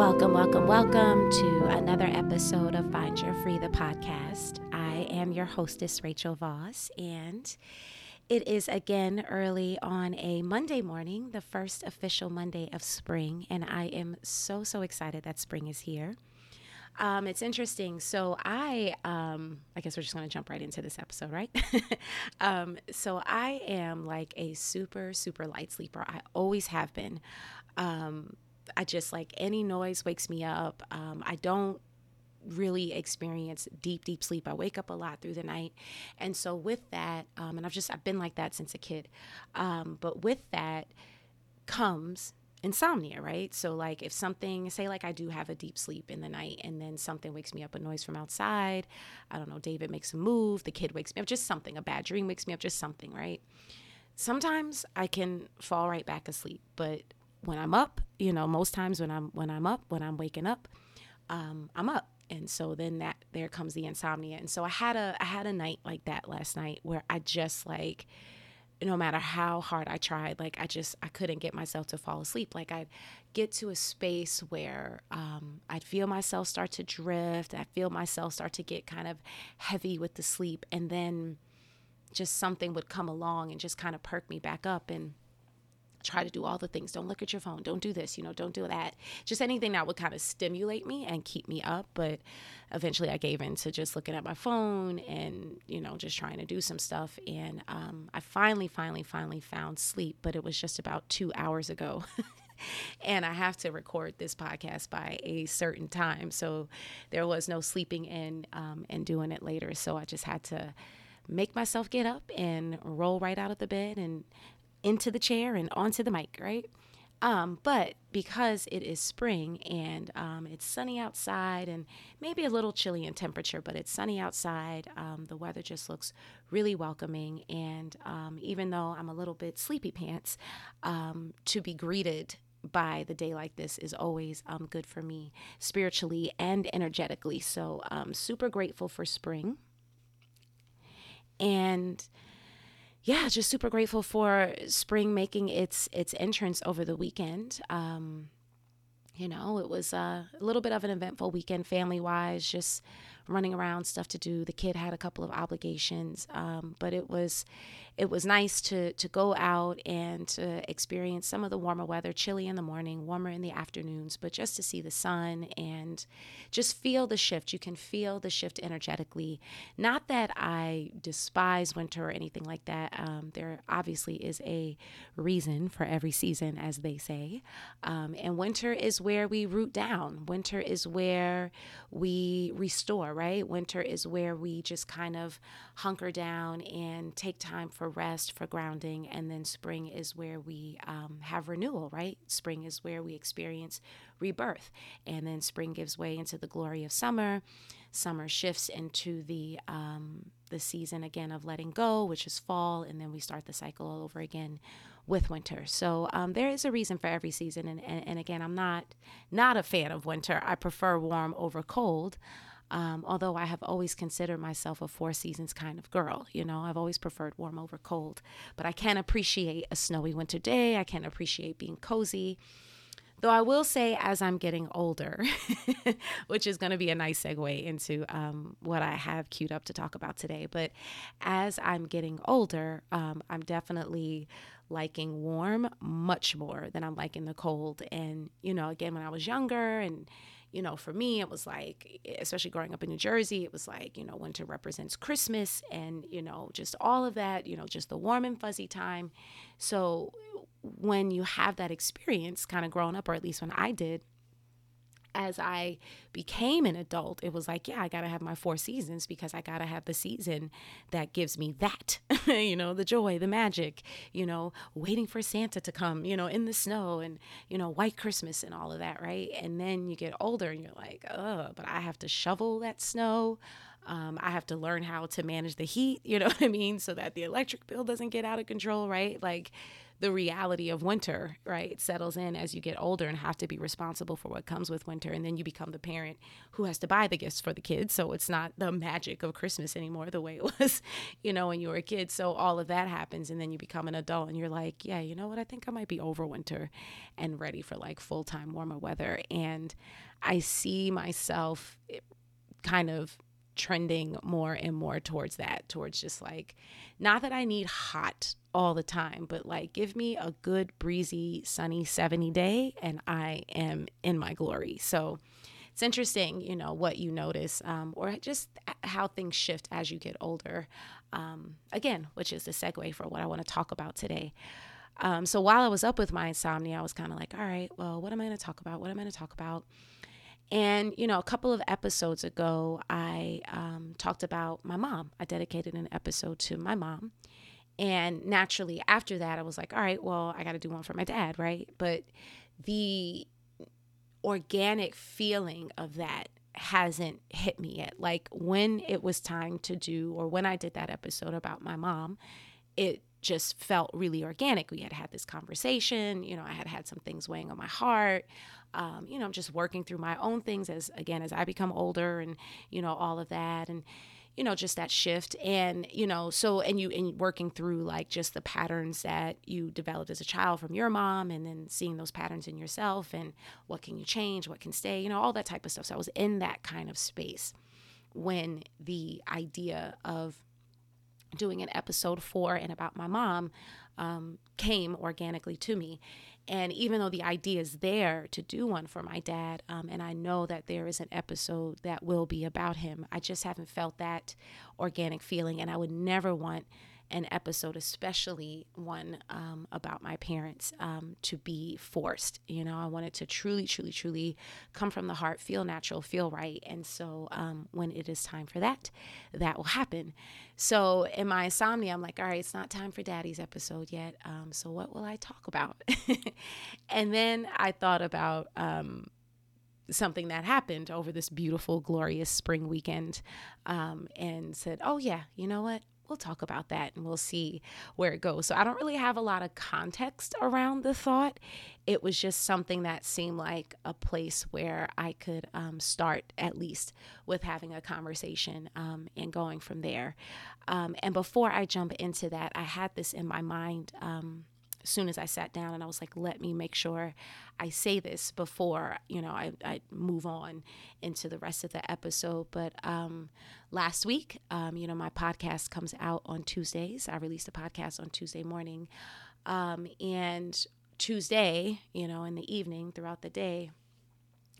Welcome, welcome, welcome to another episode of Find Your Free, the podcast. I am your hostess, Rachel Voss, and it is again early on a Monday morning, the first official Monday of spring, and I am so, so excited that spring is here. Um, it's interesting. So I, um, I guess we're just going to jump right into this episode, right? um, so I am like a super, super light sleeper. I always have been. Um, I just like any noise wakes me up. Um, I don't really experience deep deep sleep i wake up a lot through the night and so with that um, and i've just i've been like that since a kid um, but with that comes insomnia, right? So, like, if something, say, like I do have a deep sleep in the night and then something wakes me up, a noise from outside, I don't know, David makes a move, the kid wakes me up, just something, a bad dream wakes me up, just something, right? Sometimes I can fall right back asleep, but when I'm up, you know, most times when I'm when I'm up, when I'm waking up, um, I'm up, and so then that there comes the insomnia, and so I had a I had a night like that last night where I just like no matter how hard I tried, like I just I couldn't get myself to fall asleep. Like I'd get to a space where um, I'd feel myself start to drift. I feel myself start to get kind of heavy with the sleep, and then just something would come along and just kind of perk me back up and try to do all the things. Don't look at your phone. Don't do this, you know, don't do that. Just anything that would kind of stimulate me and keep me up. But eventually I gave in to just looking at my phone and, you know, just trying to do some stuff. And um, I finally, finally, finally found sleep, but it was just about two hours ago. and I have to record this podcast by a certain time. So there was no sleeping in um, and doing it later. So I just had to make myself get up and roll right out of the bed and into the chair and onto the mic, right? Um, but because it is spring and um, it's sunny outside and maybe a little chilly in temperature, but it's sunny outside, um, the weather just looks really welcoming. And um, even though I'm a little bit sleepy pants, um, to be greeted by the day like this is always um, good for me spiritually and energetically. So, super grateful for spring. And yeah, just super grateful for spring making its its entrance over the weekend. Um, you know, it was a little bit of an eventful weekend, family wise. Just running around, stuff to do. The kid had a couple of obligations, um, but it was it was nice to to go out and to experience some of the warmer weather, chilly in the morning, warmer in the afternoons, but just to see the sun and just feel the shift. You can feel the shift energetically. Not that I despise winter or anything like that. Um, there obviously is a reason for every season, as they say, um, and winter is where we root down. Winter is where we restore. Right, winter is where we just kind of hunker down and take time for rest, for grounding, and then spring is where we um, have renewal, right? Spring is where we experience rebirth, and then spring gives way into the glory of summer. Summer shifts into the um, the season again of letting go, which is fall, and then we start the cycle all over again with winter. So um, there is a reason for every season, and, and, and again, I'm not not a fan of winter. I prefer warm over cold. Um, although I have always considered myself a four seasons kind of girl, you know, I've always preferred warm over cold. But I can appreciate a snowy winter day. I can appreciate being cozy. Though I will say, as I'm getting older, which is going to be a nice segue into um, what I have queued up to talk about today, but as I'm getting older, um, I'm definitely liking warm much more than I'm liking the cold. And, you know, again, when I was younger and you know, for me, it was like, especially growing up in New Jersey, it was like, you know, winter represents Christmas and, you know, just all of that, you know, just the warm and fuzzy time. So when you have that experience kind of growing up, or at least when I did, as I became an adult, it was like, yeah, I got to have my four seasons because I got to have the season that gives me that, you know, the joy, the magic, you know, waiting for Santa to come, you know, in the snow and, you know, white Christmas and all of that, right? And then you get older and you're like, oh, but I have to shovel that snow. Um, I have to learn how to manage the heat, you know what I mean? So that the electric bill doesn't get out of control, right? Like, the reality of winter, right? Settles in as you get older and have to be responsible for what comes with winter. And then you become the parent who has to buy the gifts for the kids. So it's not the magic of Christmas anymore the way it was, you know, when you were a kid. So all of that happens. And then you become an adult and you're like, yeah, you know what? I think I might be over winter and ready for like full time warmer weather. And I see myself eh, kind of trending more and more towards that, towards just like, not that I need hot all the time, but like give me a good, breezy, sunny 70 day and I am in my glory. So it's interesting, you know, what you notice um, or just how things shift as you get older. Um, again, which is the segue for what I want to talk about today. Um, so while I was up with my insomnia, I was kind of like, all right, well, what am I going to talk about? What am I going to talk about? And, you know, a couple of episodes ago, I um, talked about my mom. I dedicated an episode to my mom. And naturally, after that, I was like, all right, well, I got to do one for my dad, right? But the organic feeling of that hasn't hit me yet. Like when it was time to do, or when I did that episode about my mom, it just felt really organic. We had had this conversation. You know, I had had some things weighing on my heart um, you know, just working through my own things as again as I become older and you know all of that and you know just that shift. And you know so and you and working through like just the patterns that you developed as a child from your mom and then seeing those patterns in yourself and what can you change what can stay you know all that type of stuff. So i was in that kind of space when the idea of doing an episode for and about my mom um, came organically to me and even though the idea is there to do one for my dad, um, and I know that there is an episode that will be about him, I just haven't felt that organic feeling. And I would never want an episode, especially one um, about my parents, um, to be forced. You know, I want it to truly, truly, truly come from the heart, feel natural, feel right. And so um, when it is time for that, that will happen. So in my insomnia, I'm like, all right, it's not time for daddy's episode yet. Um, so what will I talk about? and then I thought about, um, something that happened over this beautiful, glorious spring weekend um, and said, Oh, yeah, you know what? We'll talk about that and we'll see where it goes. So I don't really have a lot of context around the thought. It was just something that seemed like a place where I could um, start at least with having a conversation um, and going from there. Um, and before I jump into that, I had this in my mind um, as soon as I sat down and I was like, let me make sure I say this before, you know, I, I move on into the rest of the episode. But um, last week, um, you know, my podcast comes out on Tuesdays. I released a podcast on Tuesday morning. Um, and Tuesday, you know, in the evening throughout the day,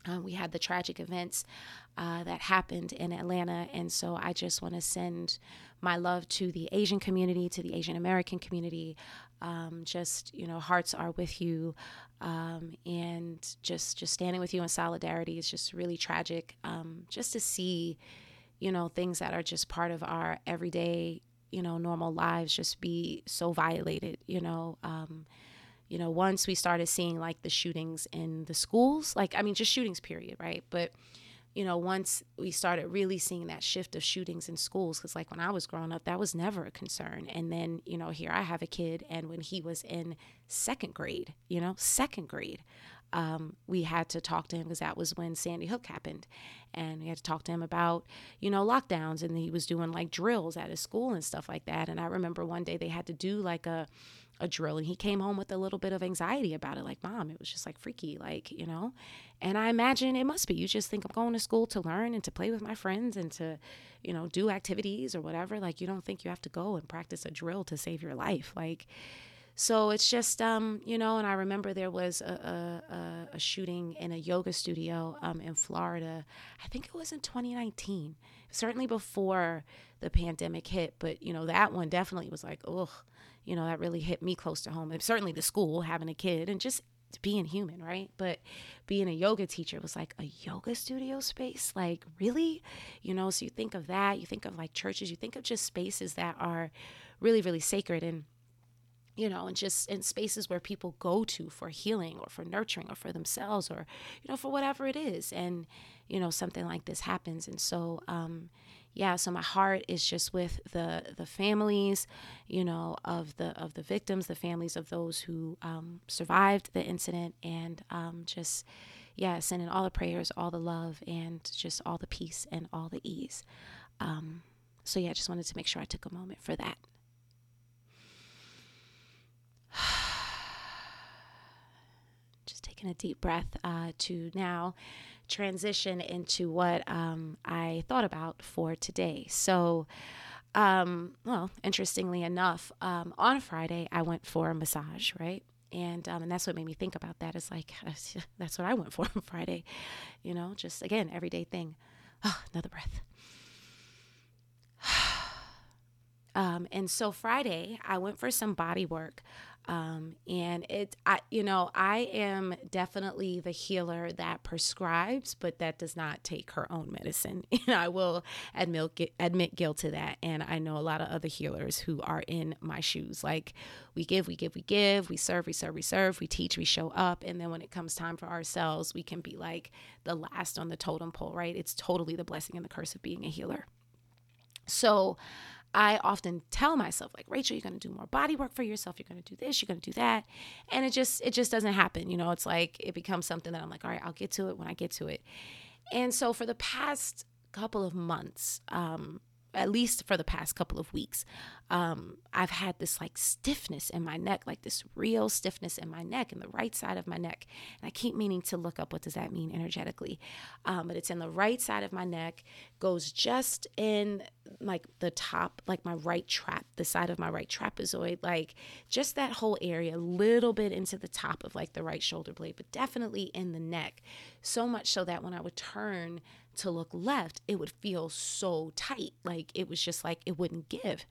uh, we had the tragic events uh, that happened in Atlanta. And so I just want to send my love to the Asian community, to the Asian American community. Um, just, you know, hearts are with you. Um, and just, just standing with you in solidarity is just really tragic. Um, just to see, you know, things that are just part of our everyday, you know, normal lives just be so violated, you know. Um, you know, once we started seeing like the shootings in the schools, like, I mean, just shootings, period, right? But, you know, once we started really seeing that shift of shootings in schools, because like when I was growing up, that was never a concern. And then, you know, here I have a kid, and when he was in second grade, you know, second grade, um, we had to talk to him because that was when Sandy Hook happened. And we had to talk to him about, you know, lockdowns. And he was doing like drills at his school and stuff like that. And I remember one day they had to do like a, a drill and he came home with a little bit of anxiety about it like mom it was just like freaky like you know and i imagine it must be you just think i'm going to school to learn and to play with my friends and to you know do activities or whatever like you don't think you have to go and practice a drill to save your life like so it's just um you know and i remember there was a, a, a shooting in a yoga studio um in florida i think it was in 2019 certainly before the pandemic hit but you know that one definitely was like ugh you know, that really hit me close to home. And certainly the school, having a kid, and just being human, right? But being a yoga teacher was like a yoga studio space. Like, really? You know, so you think of that, you think of like churches, you think of just spaces that are really, really sacred and you know, and just in spaces where people go to for healing or for nurturing or for themselves or, you know, for whatever it is. And, you know, something like this happens. And so, um, yeah, so my heart is just with the the families, you know, of the of the victims, the families of those who um, survived the incident, and um, just yeah, sending all the prayers, all the love, and just all the peace and all the ease. Um, so yeah, I just wanted to make sure I took a moment for that. just taking a deep breath uh, to now transition into what um, I thought about for today. So, um, well, interestingly enough, um, on Friday I went for a massage, right? And um, and that's what made me think about that. Is like that's what I went for on Friday, you know, just again everyday thing. Oh, another breath. Um, and so Friday, I went for some body work. Um, and it, I, you know, I am definitely the healer that prescribes, but that does not take her own medicine. And I will admit admit guilt to that. And I know a lot of other healers who are in my shoes. Like we give, we give, we give, we serve, we serve, we serve, we teach, we show up, and then when it comes time for ourselves, we can be like the last on the totem pole, right? It's totally the blessing and the curse of being a healer. So I often tell myself like Rachel you're going to do more body work for yourself. You're going to do this you're going to do that. And it just it just doesn't happen you know? It's like it becomes something that I'm like all right I'll get to it when I get to it. And so for the past couple of months um at least for the past couple of weeks, um, I've had this like stiffness in my neck, like this real stiffness in my neck, in the right side of my neck. And I keep meaning to look up what does that mean energetically. Um, but it's in the right side of my neck, goes just in like the top, like my right trap, the side of my right trapezoid, like just that whole area, a little bit into the top of like the right shoulder blade, but definitely in the neck. So much so that when I would turn, to look left, it would feel so tight. Like it was just like it wouldn't give.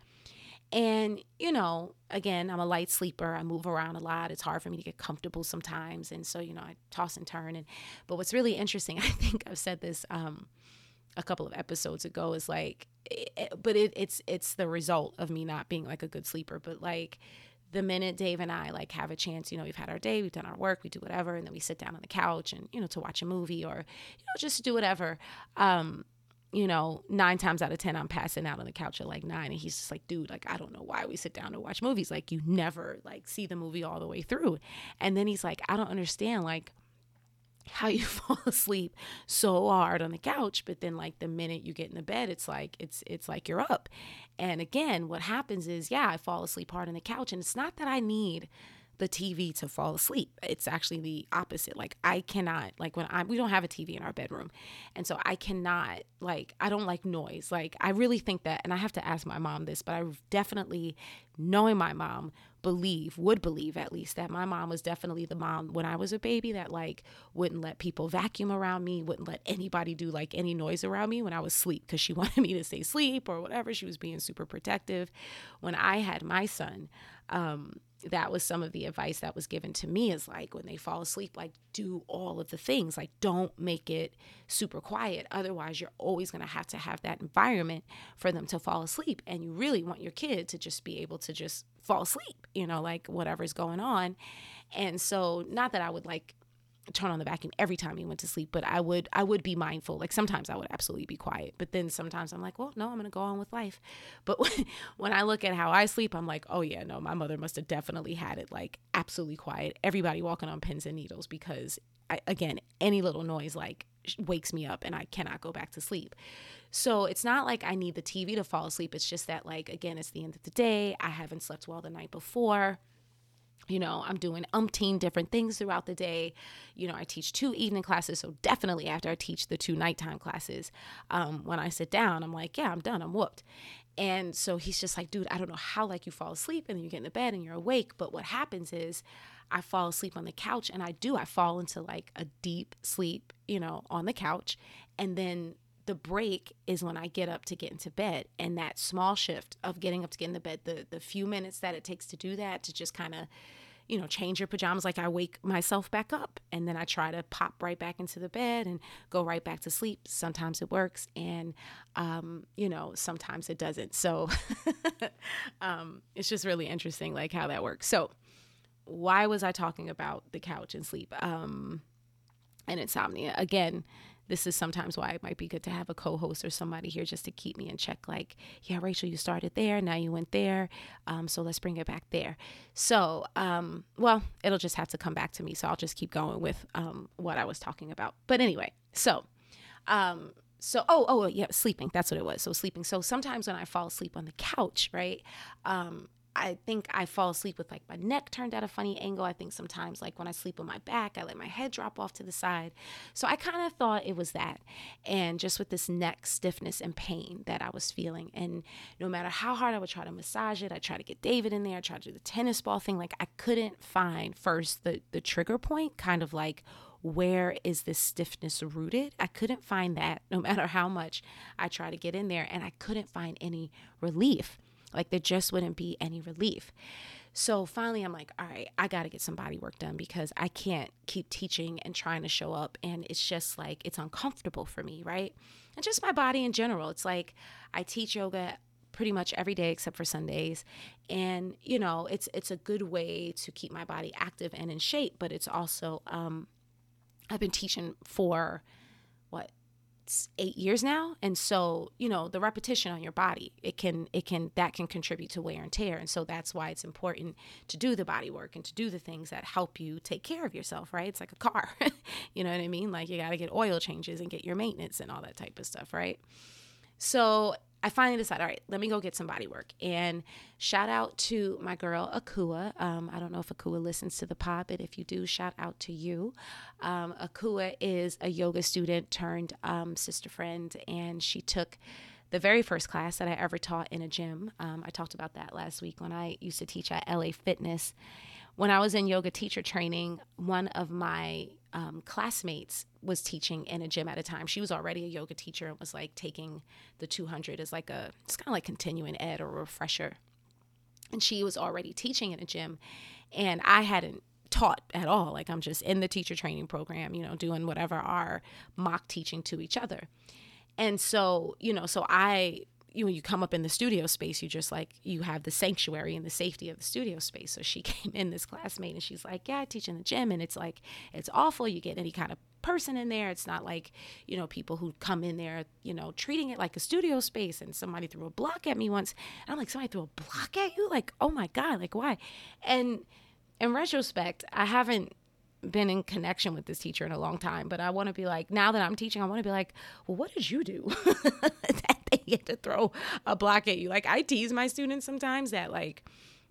And, you know, again, I'm a light sleeper. I move around a lot. It's hard for me to get comfortable sometimes. And so, you know, I toss and turn. And, but what's really interesting, I think I've said this um, a couple of episodes ago, is like, it, but it, it's, it's the result of me not being like a good sleeper. But like, the minute Dave and I like have a chance, you know, we've had our day, we've done our work, we do whatever, and then we sit down on the couch and you know to watch a movie or you know just do whatever. Um, you know, nine times out of ten, I'm passing out on the couch at like nine, and he's just like, dude, like I don't know why we sit down to watch movies. Like you never like see the movie all the way through, and then he's like, I don't understand, like how you fall asleep so hard on the couch but then like the minute you get in the bed it's like it's it's like you're up. And again what happens is yeah i fall asleep hard on the couch and it's not that i need the TV to fall asleep. It's actually the opposite. Like I cannot like when I we don't have a TV in our bedroom. And so I cannot like I don't like noise. Like I really think that and I have to ask my mom this, but I definitely knowing my mom believe would believe at least that my mom was definitely the mom when I was a baby that like wouldn't let people vacuum around me, wouldn't let anybody do like any noise around me when I was asleep because she wanted me to stay asleep or whatever. She was being super protective. When I had my son, um, that was some of the advice that was given to me is like when they fall asleep like do all of the things. Like don't make it super quiet. Otherwise you're always going to have to have that environment for them to fall asleep. And you really want your kid to just be able to just fall asleep you know like whatever's going on. And so not that i would like turn on the vacuum every time he went to sleep but i would i would be mindful. Like sometimes i would absolutely be quiet but then sometimes i'm like well no i'm gonna go on with life. But when, i look at how i sleep i'm like oh yeah no my mother must have definitely had it like absolutely quiet. Everybody walking on pins and needles because I, again any little noise like wakes me up and i cannot go back to sleep. So it's not like i need the tv to fall asleep. It's just that like again it's the end of the day. I haven't slept well the night before you know, I'm doing umpteen different things throughout the day. You know, I teach two evening classes. So definitely after I teach the two nighttime classes, um, when I sit down, I'm like, yeah, I'm done. I'm whooped. And so he's just like, dude, I don't know how like you fall asleep and you get in the bed and you're awake. But what happens is I fall asleep on the couch and I do, I fall into like a deep sleep, you know, on the couch. And then the break is when I get up to get into bed. And that small shift of getting up to get in the bed, the the few minutes that it takes to do that, to just kind of, you know, change your pajamas, like I wake myself back up and then I try to pop right back into the bed and go right back to sleep. Sometimes it works and um, you know, sometimes it doesn't. So um it's just really interesting like how that works. So why was I talking about the couch and sleep? Um and insomnia. Again, this is sometimes why it might be good to have a co-host or somebody here just to keep me in check like yeah rachel you started there now you went there um, so let's bring it back there. So um, well it'll just have to come back to me so i'll just keep going with um, what i was talking about. But anyway so um, so oh oh yeah sleeping that's what it was so sleeping. So sometimes when i fall asleep on the couch right um I think I fall asleep with like my neck turned at a funny angle. I think sometimes, like when I sleep on my back, I let my head drop off to the side. So I kind of thought it was that. And just with this neck stiffness and pain that I was feeling. And no matter how hard I would try to massage it, I try to get David in there, I try to do the tennis ball thing. Like I couldn't find first the, the trigger point, kind of like, where is this stiffness rooted? I couldn't find that no matter how much I tried to get in there, and I couldn't find any relief. Like there just wouldn't be any relief. So finally, I'm like, all right, I got to get some body work done because I can't keep teaching and trying to show up. And it's just like, it's uncomfortable for me, right? And just my body in general. It's like I teach yoga pretty much every day except for Sundays. And, you know, it's, it's a good way to keep my body active and in shape, but it's also, um, I've been teaching for what eight years now and so you know the repetition on your body it can it can that can contribute to wear and tear and so that's why it's important to do the body work and to do the things that help you take care of yourself right? It's like a car you know what i mean? Like you got to get oil changes and get your maintenance and all that type of stuff right? So I finally decided, all right, let me go get some body work. And shout out to my girl Akua. Um, I don't know if Akua listens to the pod, but if you do, shout out to you. Um, Akua is a yoga student turned um, sister friend, and she took the very first class that I ever taught in a gym. Um, I talked about that last week when I used to teach at LA Fitness. When I was in yoga teacher training, one of my um, classmates was teaching in a gym at a time. She was already a yoga teacher and was like taking the 200 as like a, it's kind of like continuing ed or refresher. And she was already teaching in a gym. And I hadn't taught at all. Like I'm just in the teacher training program, you know, doing whatever our mock teaching to each other. And so, you know, so I you know, you come up in the studio space, you just like you have the sanctuary and the safety of the studio space. So she came in, this classmate, and she's like, "Yeah, I teach in the gym, and it's like it's awful. You get any kind of person in there. It's not like you know people who come in there, you know, treating it like a studio space. And somebody threw a block at me once. And I'm like, somebody threw a block at you? Like, oh my god, like why? And in retrospect, I haven't been in connection with this teacher in a long time, but I want to be like, now that I'm teaching, I want to be like, well, what did you do that they get to throw a block at you? Like, I tease my students sometimes that, like,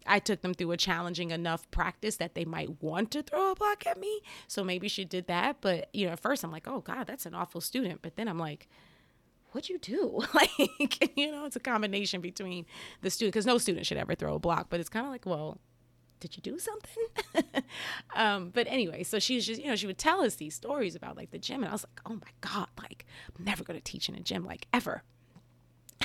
I took them through a challenging enough practice that they might want to throw a block at me. So maybe she did that. But, you know, at first I'm like, oh, God, that's an awful student. But then I'm like, what'd you do? like, you know, it's a combination between the student, because no student should ever throw a block, but it's kind of like, well, did you do something? um, but anyway, so she was just, you know, she would tell us these stories about like the gym. And I was like, oh my God, like, I'm never going to teach in a gym, like, ever.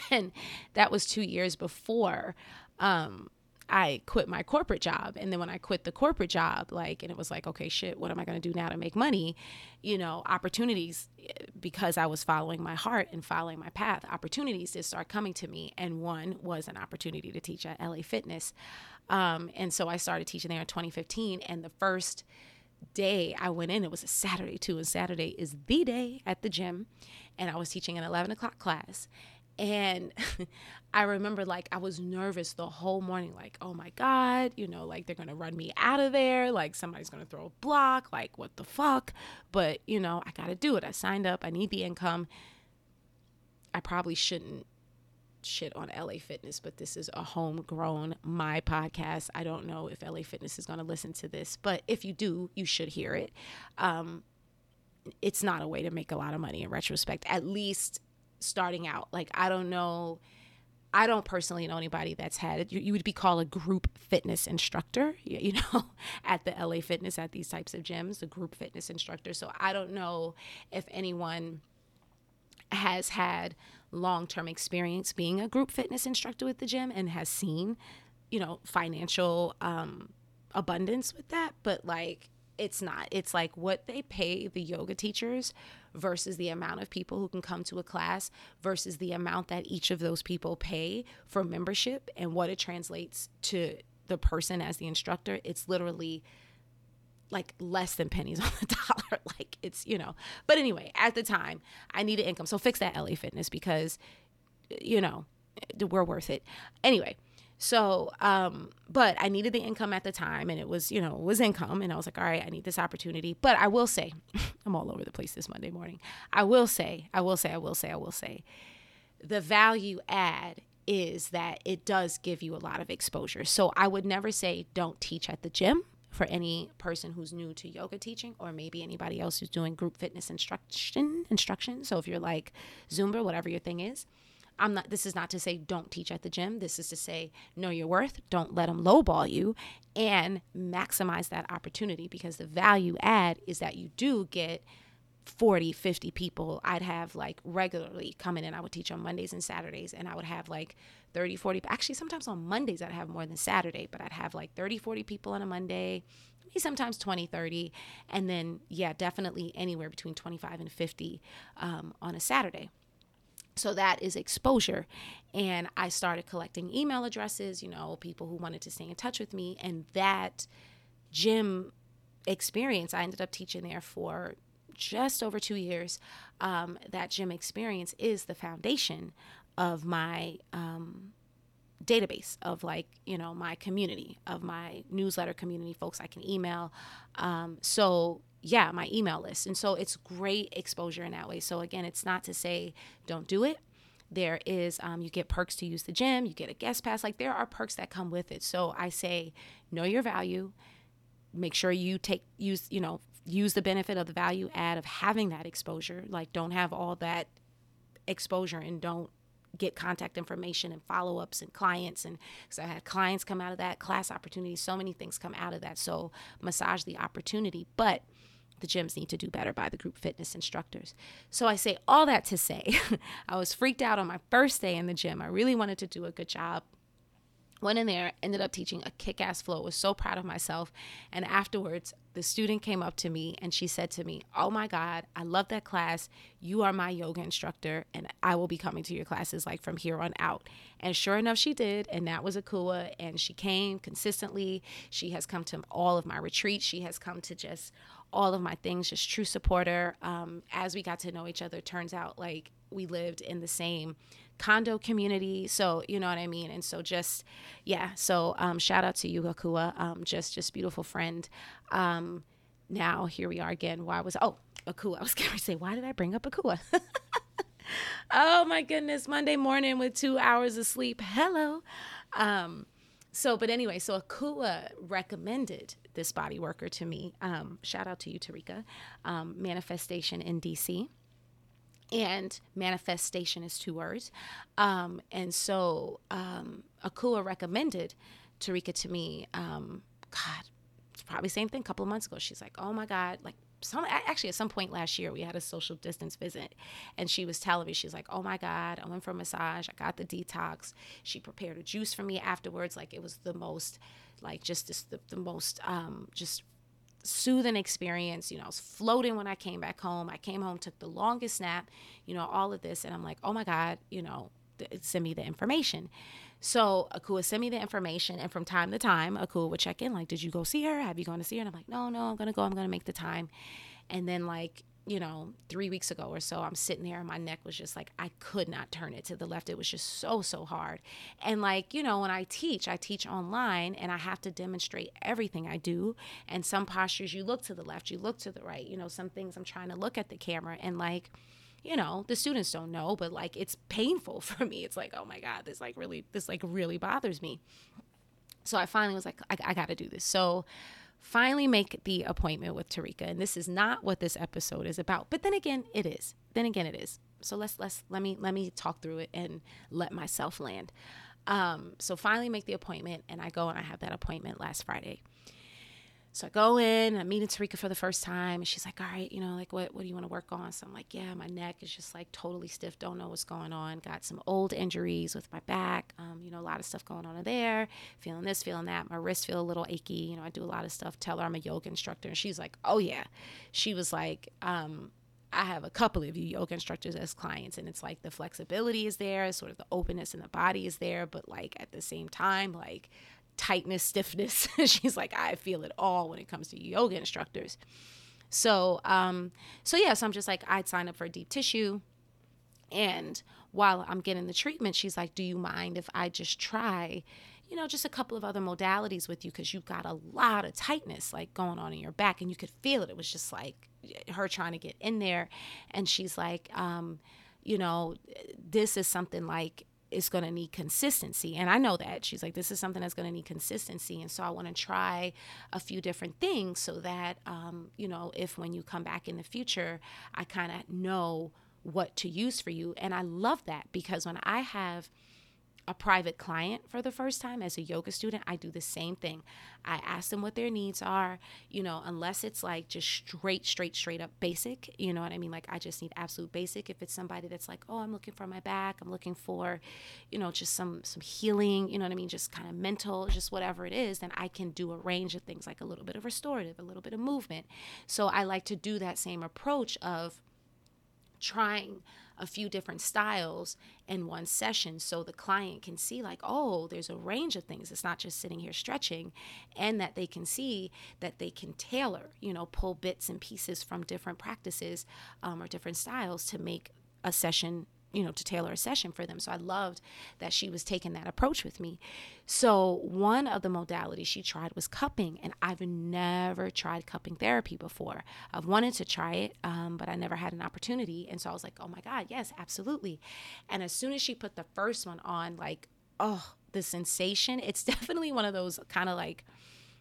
And that was two years before um, I quit my corporate job. And then when I quit the corporate job, like, and it was like, okay, shit, what am I going to do now to make money? You know, opportunities, because I was following my heart and following my path, opportunities did start coming to me. And one was an opportunity to teach at LA Fitness. Um, and so I started teaching there in 2015. And the first day I went in, it was a Saturday too. And Saturday is the day at the gym. And I was teaching an 11 o'clock class. And I remember like I was nervous the whole morning, like, oh my God, you know, like they're gonna run me out of there, like somebody's gonna throw a block, like what the fuck? But you know, I gotta do it. I signed up, I need the income. I probably shouldn't shit on LA Fitness, but this is a homegrown my podcast. I don't know if LA Fitness is gonna listen to this, but if you do, you should hear it. Um, it's not a way to make a lot of money in retrospect, at least starting out. Like, I don't know. I don't personally know anybody that's had it. You, you, would be called a group fitness instructor, you, know, at the LA Fitness, at these types of gyms, a group fitness instructor. So I don't know if anyone has had long term experience being a group fitness instructor with the gym and has seen, you know, financial um, abundance with that. But like, it's not. It's like what they pay the yoga teachers versus the amount of people who can come to a class versus the amount that each of those people pay for membership and what it translates to the person as the instructor. It's literally like less than pennies on the dollar. like it's, you know. But anyway, at the time, I needed income. So fix that LA Fitness because, you know, we're worth it. Anyway, so, um, but I needed the income at the time and it was, you know, it was income. And I was like, all right, I need this opportunity. But I will say, I'm all over the place this Monday morning. I will say, I will say, I will say, I will say, the value add is that it does give you a lot of exposure. So I would never say don't teach at the gym for any person who's new to yoga teaching or maybe anybody else who's doing group fitness instruction instruction. So if you're like Zumba, whatever your thing is, I'm not this is not to say don't teach at the gym. This is to say know your worth, don't let them lowball you and maximize that opportunity because the value add is that you do get 40, 50 people I'd have like regularly coming in. I would teach on Mondays and Saturdays, and I would have like 30, 40. Actually, sometimes on Mondays I'd have more than Saturday, but I'd have like 30, 40 people on a Monday, sometimes 20, 30. And then, yeah, definitely anywhere between 25 and 50 um, on a Saturday. So that is exposure. And I started collecting email addresses, you know, people who wanted to stay in touch with me. And that gym experience, I ended up teaching there for just over two years, um, that gym experience is the foundation of my um, database of like you know my community of my newsletter community folks i can email um, so yeah my email list and so it's great exposure in that way so again it's not to say don't do it there is um, you get perks to use the gym you get a guest pass like there are perks that come with it so i say know your value make sure you take use you know use the benefit of the value add of having that exposure. Like, don't have all that exposure and don't get contact information and follow ups and clients. And because I had clients come out of that, class opportunities, so many things come out of that. So, massage the opportunity. But the gyms need to do better by the group fitness instructors. So I say all that to say, I was freaked out on my first day in the gym. I really wanted to do a good job. Went in there ended up teaching a kick-ass flow was so proud of myself. And afterwards the student came up to me and she said to me oh my god i love that class. You are my yoga instructor and i will be coming to your classes like from here on out. And sure enough she did and that was akua and she came consistently. She has come to all of my retreats. She has come to just all of my things just true supporter um, as we got to know each other turns out like we lived in the same condo community. So you know what I mean. And so just yeah. So um, shout out to you, Akua. Um, just just beautiful friend. Um, now here we are again. Why was oh Akua? I was gonna say why did I bring up Akua? oh my goodness, Monday morning with two hours of sleep. Hello. Um, so, but anyway, so Akua recommended this body worker to me. Um, shout out to you, Tarika. Um, manifestation in DC and manifestation is two words. Um, and so um, Akua recommended Tarika to me. Um, God, it's probably same thing. A couple of months ago, she's like, "Oh my God!" Like some actually at some point last year, we had a social distance visit, and she was telling me she's like, "Oh my God, I went for a massage. I got the detox. She prepared a juice for me afterwards. Like it was the most." Like just this, the, the most um, just soothing experience. You know, I was floating when I came back home. I came home, took the longest nap, you know, all of this. And I'm like, oh my God, you know, th- send me the information. So Akua sent me the information. And from time to time, Akua would check in, like, did you go see her? Have you gone to see her? And I'm like, no, no, I'm to go. I'm to make the time. And then, like, you know, three weeks ago or so, I'm sitting there and my neck was just like, I could not turn it to the left. It was just so, so hard. And like, you know, when I teach, I teach online and I have to demonstrate everything I do. And some postures, you look to the left, you look to the right. You know, some things I'm trying to look at the camera and like, you know, the students don't know, but like it's painful for me. It's like, oh my God, this like really, this like really bothers me. So I finally was like, I, I got to do this. So, finally make the appointment with Tarika. And this is not what this episode is about. But then again, it is. Then again, it is. So let's let's let me let me talk through it and let myself land. Um, so finally make the appointment, and I go and I have that appointment last Friday. So I go in, I'm meeting Tarika for the first time, and she's like, All right, you know, like, what, what do you want to work on? So I'm like, Yeah, my neck is just like totally stiff, don't know what's going on. Got some old injuries with my back, um, you know, a lot of stuff going on in there, feeling this, feeling that. My wrists feel a little achy, you know, I do a lot of stuff. Tell her I'm a yoga instructor, and she's like, Oh, yeah. She was like, um, I have a couple of you yoga instructors as clients, and it's like the flexibility is there, sort of the openness in the body is there, but like at the same time, like tightness, stiffness. She's like, I feel it all when it comes to yoga instructors. So, um, so yeah, so I'm just like, I'd sign up for a deep tissue. And while I'm getting the treatment, she's like, Do you mind if I just try, you know, just a couple of other modalities with you? Because you've got a lot of tightness like going on in your back, and you could feel it. It was just like her trying to get in there. And she's like, um, You know, this is something like is going to need consistency. And I know that. She's like, this is something that's going to need consistency. And so I want to try a few different things so that, um, you know, if when you come back in the future, I kind of know what to use for you. And I love that because when I have a private client for the first time as a yoga student, I do the same thing. I ask them what their needs are, you know, unless it's like just straight, straight, straight up basic, you know what I mean? Like I just need absolute basic. If it's somebody that's like, oh, I'm looking for my back, I'm looking for, you know, just some some healing, you know what I mean, just kind of mental, just whatever it is, then I can do a range of things like a little bit of restorative, a little bit of movement. So I like to do that same approach of trying a few different styles in one session. So the client can see like oh there's a range of things. It's not just sitting here stretching and that they can see that they can tailor you know pull bits and pieces from different practices um, or different styles to make a session you know, to tailor a session for them. So I loved that she was taking that approach with me. So one of the modalities she tried was cupping, and I've never tried cupping therapy before. I've wanted to try it, um, but I never had an opportunity. And so I was like, oh my God, yes, absolutely. And as soon as she put the first one on, like, oh, the sensation, it's definitely one of those kind of like,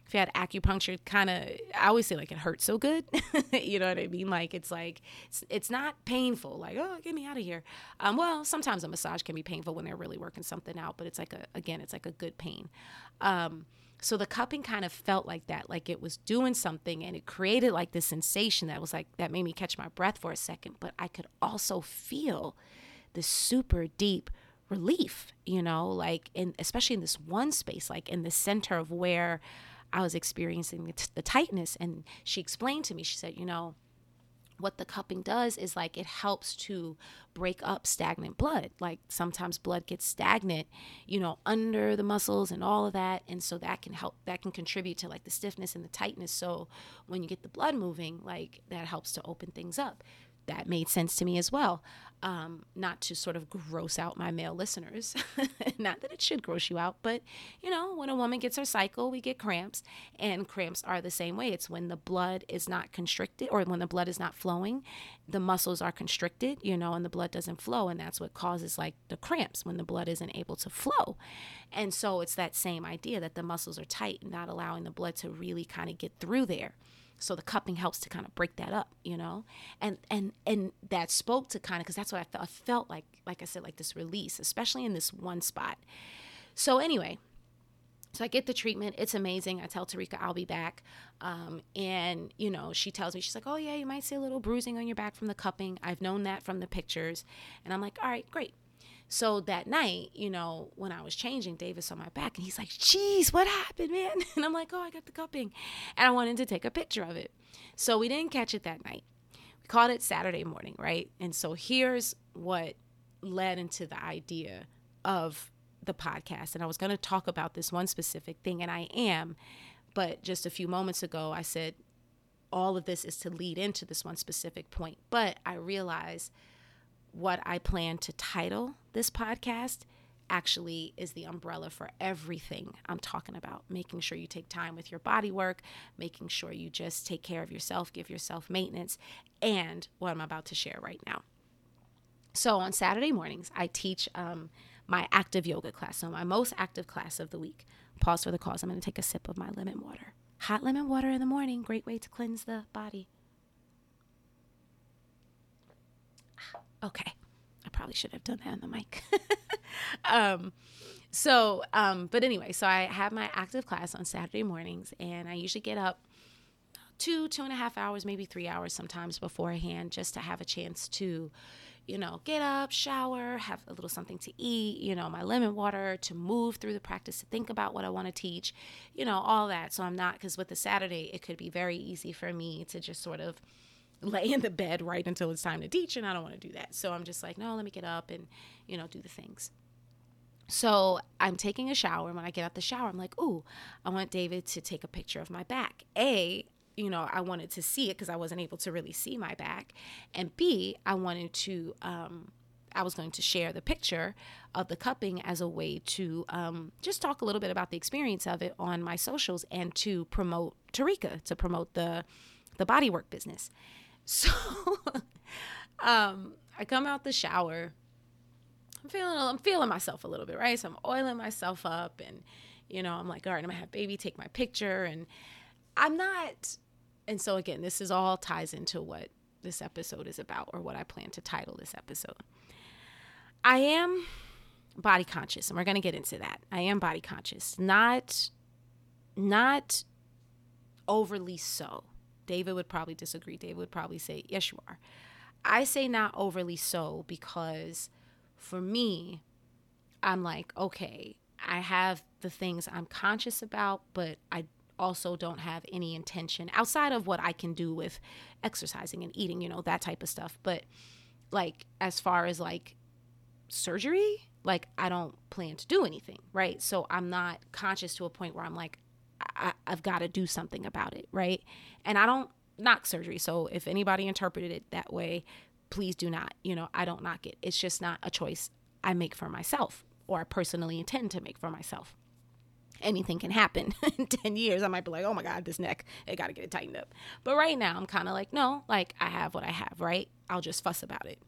if you had acupuncture kind of i always say like it hurts so good. You know what i mean? Like it's like it's, it's not painful. Like oh get me out of here. Um, well sometimes a massage can be painful when they're really working something out but it's like a again it's like a good pain. Um, so the cupping kind of felt like that like it was doing something and it created like this sensation that was like that made me catch my breath for a second but i could also feel the super deep relief you know like in especially in this one space like in the center of where I was experiencing the, t- the tightness. And she explained to me, she said, you know, what the cupping does is like it helps to break up stagnant blood. Like sometimes blood gets stagnant, you know, under the muscles and all of that. And so that can help, that can contribute to like the stiffness and the tightness. So when you get the blood moving, like that helps to open things up that made sense to me as well. Um, not to sort of gross out my male listeners. not that it should gross you out, but you know, when a woman gets her cycle, we get cramps, and cramps are the same way. It's when the blood is not constricted or when the blood is not flowing, the muscles are constricted, you know, and the blood doesn't flow. And that's what causes like the cramps when the blood isn't able to flow. And so it's that same idea that the muscles are tight and not allowing the blood to really kind of get through there so the cupping helps to kind of break that up you know and and and that spoke to kind of because that's what I felt I felt like like I said like this release especially in this one spot so anyway so I get the treatment. It's amazing. I tell Tarika I'll be back. Um, and, you know, she tells me, she's like, oh, yeah, you might see a little bruising on your back from the cupping. I've known that from the pictures. And I'm like, all right, great. So that night, you know, when I was changing, Davis on my back and he's like, "Jeez, what happened, man? And I'm like, oh, I got the cupping. And I wanted to take a picture of it. So we didn't catch it that night. We caught it Saturday morning, right? And so here's what led into the idea of the podcast. And I was going to talk about this one specific thing, and I am. But just a few moments ago, I said all of this is to lead into this one specific point. But I realized what I plan to title this podcast actually is the umbrella for everything I'm talking about. Making sure you take time with your body work, making sure you just take care of yourself, give yourself maintenance, and what I'm about to share right now. So on Saturday mornings, I teach um, my active yoga class. So my most active class of the week. Pause for the cause. I'm going to take a sip of my lemon water. Hot lemon water in the morning, great way to cleanse the body. Okay. Probably should have done that on the mic. um, so, um, but anyway, so I have my active class on Saturday mornings, and I usually get up two, two and a half hours, maybe three hours sometimes beforehand, just to have a chance to, you know, get up, shower, have a little something to eat, you know, my lemon water, to move through the practice, to think about what I want to teach, you know, all that. So I'm not, because with the Saturday, it could be very easy for me to just sort of, lay in the bed right until it's time to teach and I don't want to do that. So I'm just like, no, let me get up and, you know, do the things. So I'm taking a shower. And when I get out the shower, I'm like, ooh, I want David to take a picture of my back. A, you know, I wanted to see it because I wasn't able to really see my back. And B, I wanted to, um, I was going to share the picture of the cupping as a way to um, just talk a little bit about the experience of it on my socials and to promote Tarika, to promote the the bodywork business. So um, I come out the shower. I'm feeling I'm feeling myself a little bit, right? So I'm oiling myself up and you know, I'm like, all right, I'm gonna have baby take my picture and I'm not and so again, this is all ties into what this episode is about or what I plan to title this episode. I am body conscious and we're going to get into that. I am body conscious. Not not overly so. David would probably disagree. David would probably say, "Yes, you are." I say not overly so because for me, I'm like, okay, I have the things I'm conscious about, but I also don't have any intention outside of what I can do with exercising and eating, you know, that type of stuff. But like as far as like surgery, like I don't plan to do anything, right? So I'm not conscious to a point where I'm like, I, have got to do something about it, right? And I don't knock surgery. So if anybody interpreted it that way, please do not. You know, I don't knock it. It's just not a choice I make for myself or I personally intend to make for myself anything can happen in 10 years. I might be like, oh my God, this neck, I got to get it tightened up. But right now, I'm kind of like, no, like I have what I have, right? I'll just fuss about it.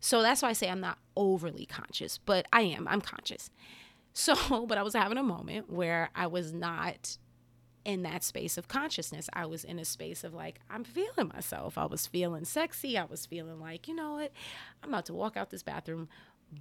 So that's why I say I'm not overly conscious, but I am. I'm conscious. So, but I was having a moment where I was not in that space of consciousness. I was in a space of like, I'm feeling myself. I was feeling sexy. I was feeling like, you know what? I'm about to walk out this bathroom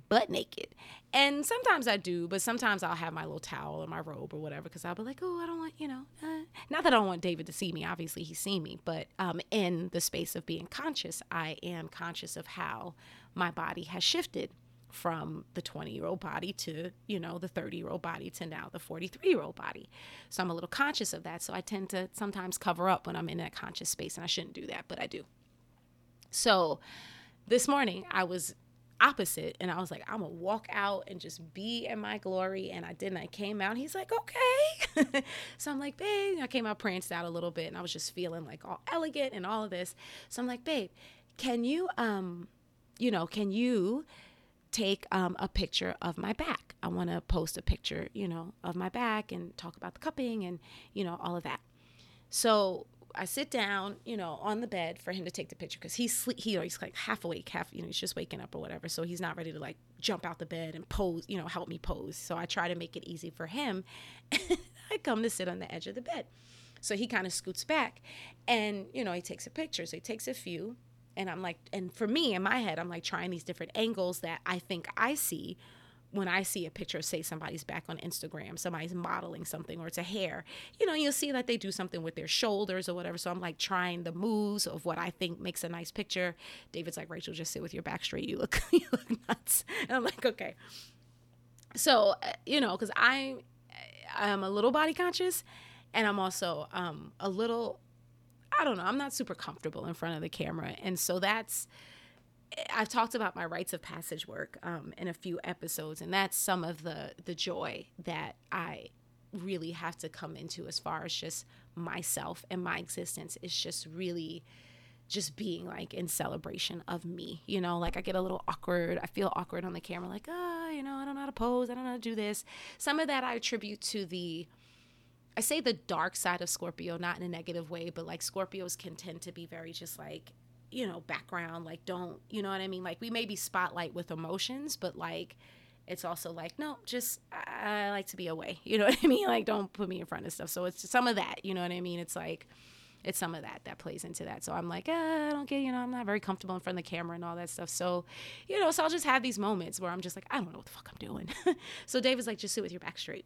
butt naked. And sometimes I do, but sometimes I'll have my little towel or my robe or whatever because I'll be like, oh, I don't want, you know, uh. not that I don't want David to see me. Obviously, he's seen me, but um, in the space of being conscious, I am conscious of how my body has shifted from the 20 year old body to, you know, the 30 year old body to now the 43 year old body. So I'm a little conscious of that. So I tend to sometimes cover up when I'm in that conscious space, and I shouldn't do that, but I do. So this morning, I was opposite and i was like i'm gonna walk out and just be in my glory and i didn't i came out he's like okay so i'm like babe i came out pranced out a little bit and i was just feeling like all elegant and all of this so i'm like babe can you um you know can you take um, a picture of my back i want to post a picture you know of my back and talk about the cupping and you know all of that so I sit down, you know, on the bed for him to take the picture because he's sleep, he, he's like half awake, half you know, he's just waking up or whatever. So he's not ready to like jump out the bed and pose, you know, help me pose. So I try to make it easy for him. I come to sit on the edge of the bed. So he kind of scoots back, and you know, he takes a picture. So he takes a few, and I'm like, and for me in my head, I'm like trying these different angles that I think I see when I see a picture of, say, somebody's back on Instagram, somebody's modeling something or it's a hair, you know, you'll see that they do something with their shoulders or whatever. So I'm like trying the moves of what I think makes a nice picture. David's like, Rachel, just sit with your back straight. You look, you look nuts. And I'm like, okay. So, uh, you know, because I, I'm a little body conscious and I'm also um, a little, I don't know, I'm not super comfortable in front of the camera. And so that's, I've talked about my rites of passage work um, in a few episodes, and that's some of the the joy that I really have to come into as far as just myself and my existence is just really just being like in celebration of me you know like i get a little awkward i feel awkward on the camera like oh you know i don't know how to pose i don't know how to do this some of that i attribute to the i say the dark side of scorpio not in a negative way but like scorpios can tend to be very just like you know, background. Like, don't, you know what I mean? Like, we may be spotlight with emotions, but like, it's also like, no, just, I like to be away. You know what I mean? Like, don't put me in front of stuff. So it's some of that, you know what I mean? It's like, it's some of that that plays into that. So I'm like, eh, I don't get, you know, I'm not very comfortable in front of the camera and all that stuff. So, you know, so I'll just have these moments where I'm just like, I don't know what the fuck I'm doing. so Dave David's like, just sit with your back straight.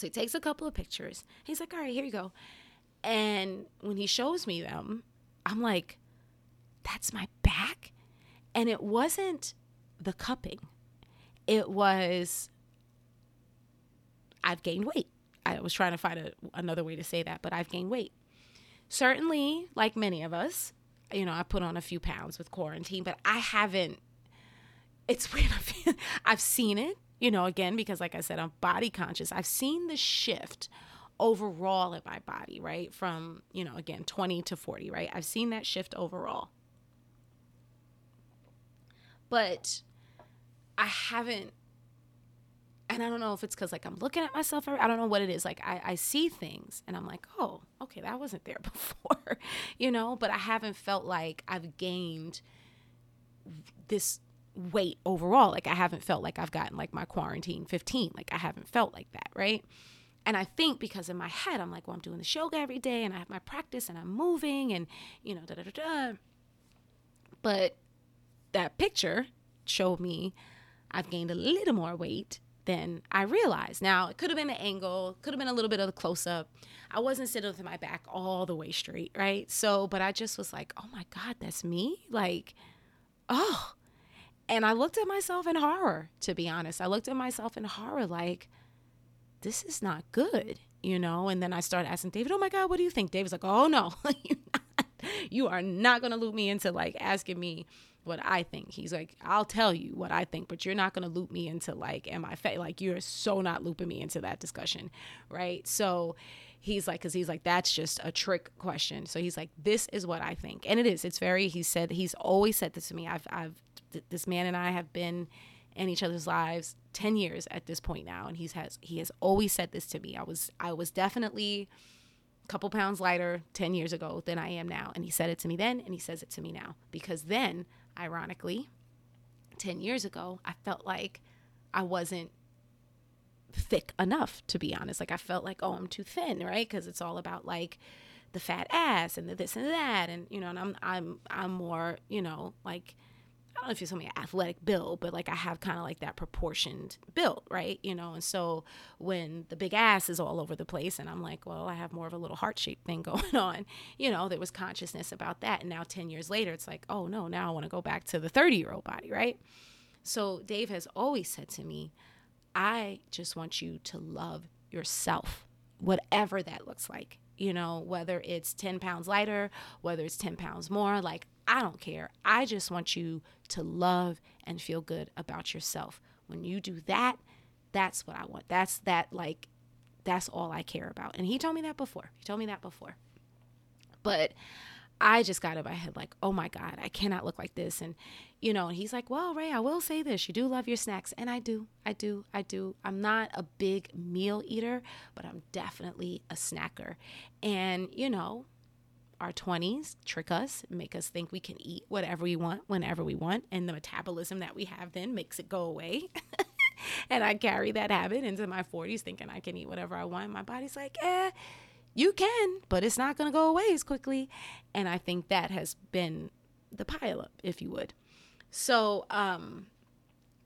So he takes a couple of pictures. He's like, all right, here you go. And when he shows me them, I'm like, that's my back. And it wasn't the cupping, it was I've gained weight. I was trying to find a, another way to say that, but I've gained weight. Certainly, like many of us, you know, I put on a few pounds with quarantine, but I haven't. It's weird. I've seen it. You know, again, because like I said, I'm body conscious. I've seen the shift overall in my body, right? From, you know, again, 20 to 40, right? I've seen that shift overall. But I haven't and I don't know if it's because like I'm looking at myself. I don't know what it is. Like I, I see things and I'm like, oh, okay, that wasn't there before, you know. But I haven't felt like I've gained this weight overall. Like I haven't felt like I've gotten like my quarantine 15. Like I haven't felt like that, right? And I think because in my head I'm like, well, I'm doing the yoga every day and I have my practice and I'm moving and you know da da da da. But that picture showed me I've gained a little more weight than I realized. Now, it could have been an angle, could have been a little bit of the close up. I wasn't sitting with my back all the way straight, right? So, but I just was like, oh my God, that's me? Like, oh. And I looked at myself in horror, to be honest. I looked at myself in horror, like, this is not good, you know? And then I started asking David, oh my God, what do you think? David's like, oh no, you are not going to loop me into like asking me what I think. He's like, I'll tell you what I think, but you're not going to loop me into like, am I fat? Like, you're so not looping me into that discussion. Right. So he's like, because he's like, that's just a trick question. So he's like, this is what I think. And it is. It's very, he said, he's always said this to me. I've, I've, this man and I have been in each other's lives 10 years at this point now. And he's has, he has always said this to me. I was, I was definitely, a couple pounds lighter 10 years ago than I am now. And he said it to me then, and he says it to me now. Because then ironically, 10 years ago, I felt like I wasn't thick enough, to be honest. Like, I felt like, oh, I'm too thin, right? Because it's all about like the fat ass and the this and that. And, you know, and I'm, I'm, I'm more, you know, like, I don't know if you tell me athletic build, but like I have kind of like that proportioned build, right? You know, and so when the big ass is all over the place, and I'm like, well, I have more of a little heart shaped thing going on, you know, there was consciousness about that. And now 10 years later, it's like, oh no, now I want to go back to the 30 year old body, right? So Dave has always said to me, I just want you to love yourself, whatever that looks like you know, whether it's 10 pounds lighter, whether it's 10 pounds more, like I don't care. I just want you to love and feel good about yourself. When you do that, that's what I want. That's that, like, that's all I care about. And he told me that before. He told me that before. But I just got in my head, like, oh my God, I cannot look like this. And, you know, and he's like, well, Ray, I will say this. You do love your snacks. And I do. I do. I do. I'm not a big meal eater, but I'm definitely a snacker. And, you know, our 20s trick us, make us think we can eat whatever we want whenever we want. And the metabolism that we have then makes it go away. and I carry that habit into my 40s thinking I can eat whatever I want. My body's like, eh, you can, but it's not going to go away as quickly. And I think that has been the pileup, if you would. So, um,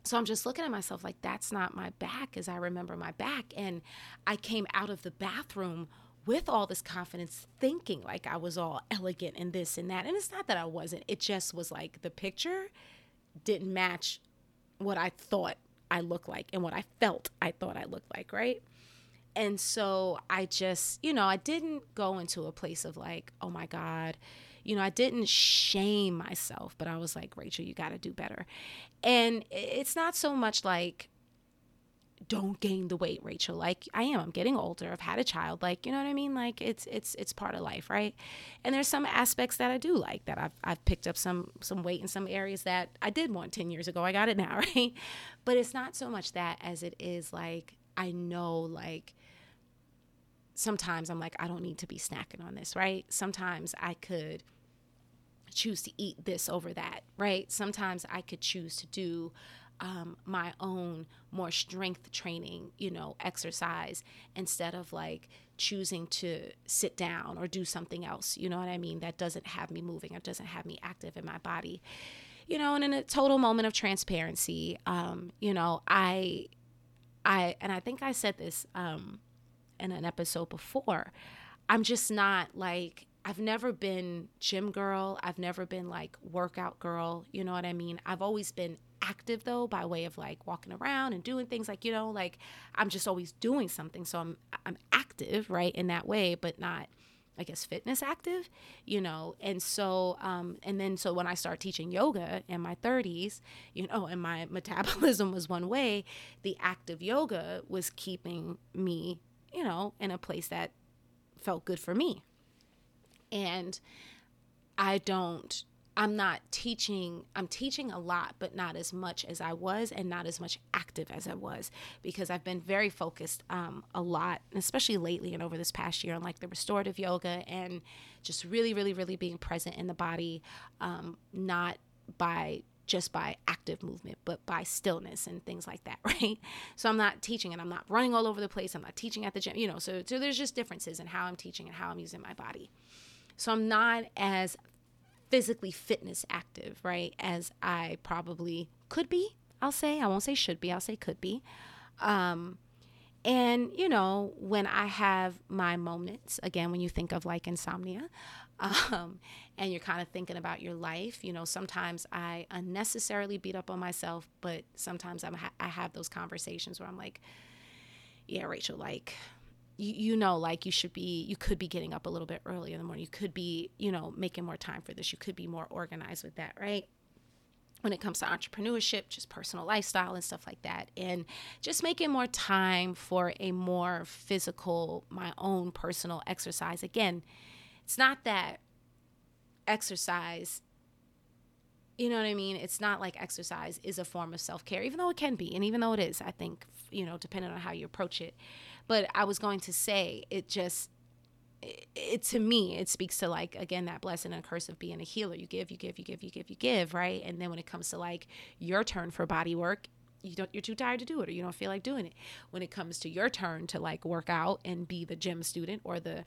so I'm just looking at myself like that's not my back as I remember my back. And I came out of the bathroom with all this confidence, thinking like I was all elegant and this and that. And it's not that I wasn't, it just was like the picture didn't match what I thought I looked like and what I felt I thought I looked like, right? And so I just, you know, I didn't go into a place of like, oh my God, you know, I didn't shame myself, but I was like, Rachel, you got to do better. And it's not so much like, don't gain the weight, Rachel. Like I am. I'm getting older. I've had a child. Like, you know what I mean? Like it's it's it's part of life, right? And there's some aspects that I do like that I've I've picked up some some weight in some areas that I did want 10 years ago. I got it now, right? But it's not so much that as it is like I know like sometimes I'm like I don't need to be snacking on this, right? Sometimes I could choose to eat this over that, right? Sometimes I could choose to do um, my own more strength training, you know, exercise instead of like choosing to sit down or do something else. You know what I mean? That doesn't have me moving or doesn't have me active in my body. You know, and in a total moment of transparency, um, you know, I, I, and I think I said this um, in an episode before. I'm just not like I've never been gym girl. I've never been like workout girl. You know what I mean? I've always been active though by way of like walking around and doing things like you know like I'm just always doing something so I'm I'm active right in that way but not I guess fitness active, you know, and so um, and then so when I started teaching yoga in my 30s, you know, and my metabolism was one way, the active yoga was keeping me, you know, in a place that felt good for me. And I don't I'm not teaching, I'm teaching a lot, but not as much as I was and not as much active as I was because I've been very focused um, a lot, especially lately and over this past year on like the restorative yoga and just really, really, really being present in the body, um, not by just by active movement, but by stillness and things like that, right? So I'm not teaching and I'm not running all over the place. I'm not teaching at the gym, you know, so, so there's just differences in how I'm teaching and how I'm using my body. So I'm not as physically fitness active, right? As I probably could be. I'll say, I won't say should be, I'll say could be. Um, and, you know, when I have my moments, again, when you think of like insomnia, um, and you're kind of thinking about your life, you know, sometimes I unnecessarily beat up on myself, but sometimes I'm ha- I have those conversations where I'm like, yeah, Rachel, like, you, you know like you should be you could be getting up a little bit earlier in the morning you could be you know making more time for this you could be more organized with that right when it comes to entrepreneurship just personal lifestyle and stuff like that and just making more time for a more physical my own personal exercise again it's not that exercise you know what I mean? It's not like exercise is a form of self care, even though it can be. And even though it is, I think, you know, depending on how you approach it. But I was going to say, it just, it, it, to me it speaks to like again that blessing and curse of being a healer. You give you give you give you give you give right? And then when it comes to like your turn for body work you don't you're too tired to do it or you don't feel like doing it. When it comes to your turn to like work out and be the gym student or the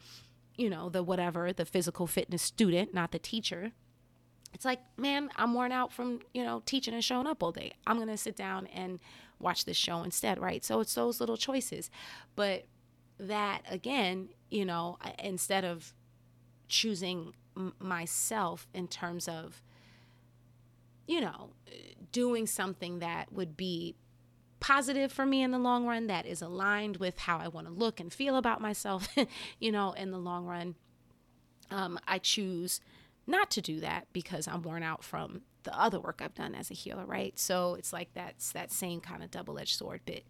you know the whatever the physical fitness student not the teacher it's like man i'm worn out from you know teaching and showing up all day i'm gonna sit down and watch this show instead, right? So it's those little choices. But that, again, you know, instead of choosing m- myself in terms of, you know, doing something that would be positive for me in the long run, that is aligned with how I want to look and feel about myself, you know, in the long run, um, I choose not to do that because I'm worn out from the other work I've done as a healer, right? So it's like that's that same kind of double edged sword bit.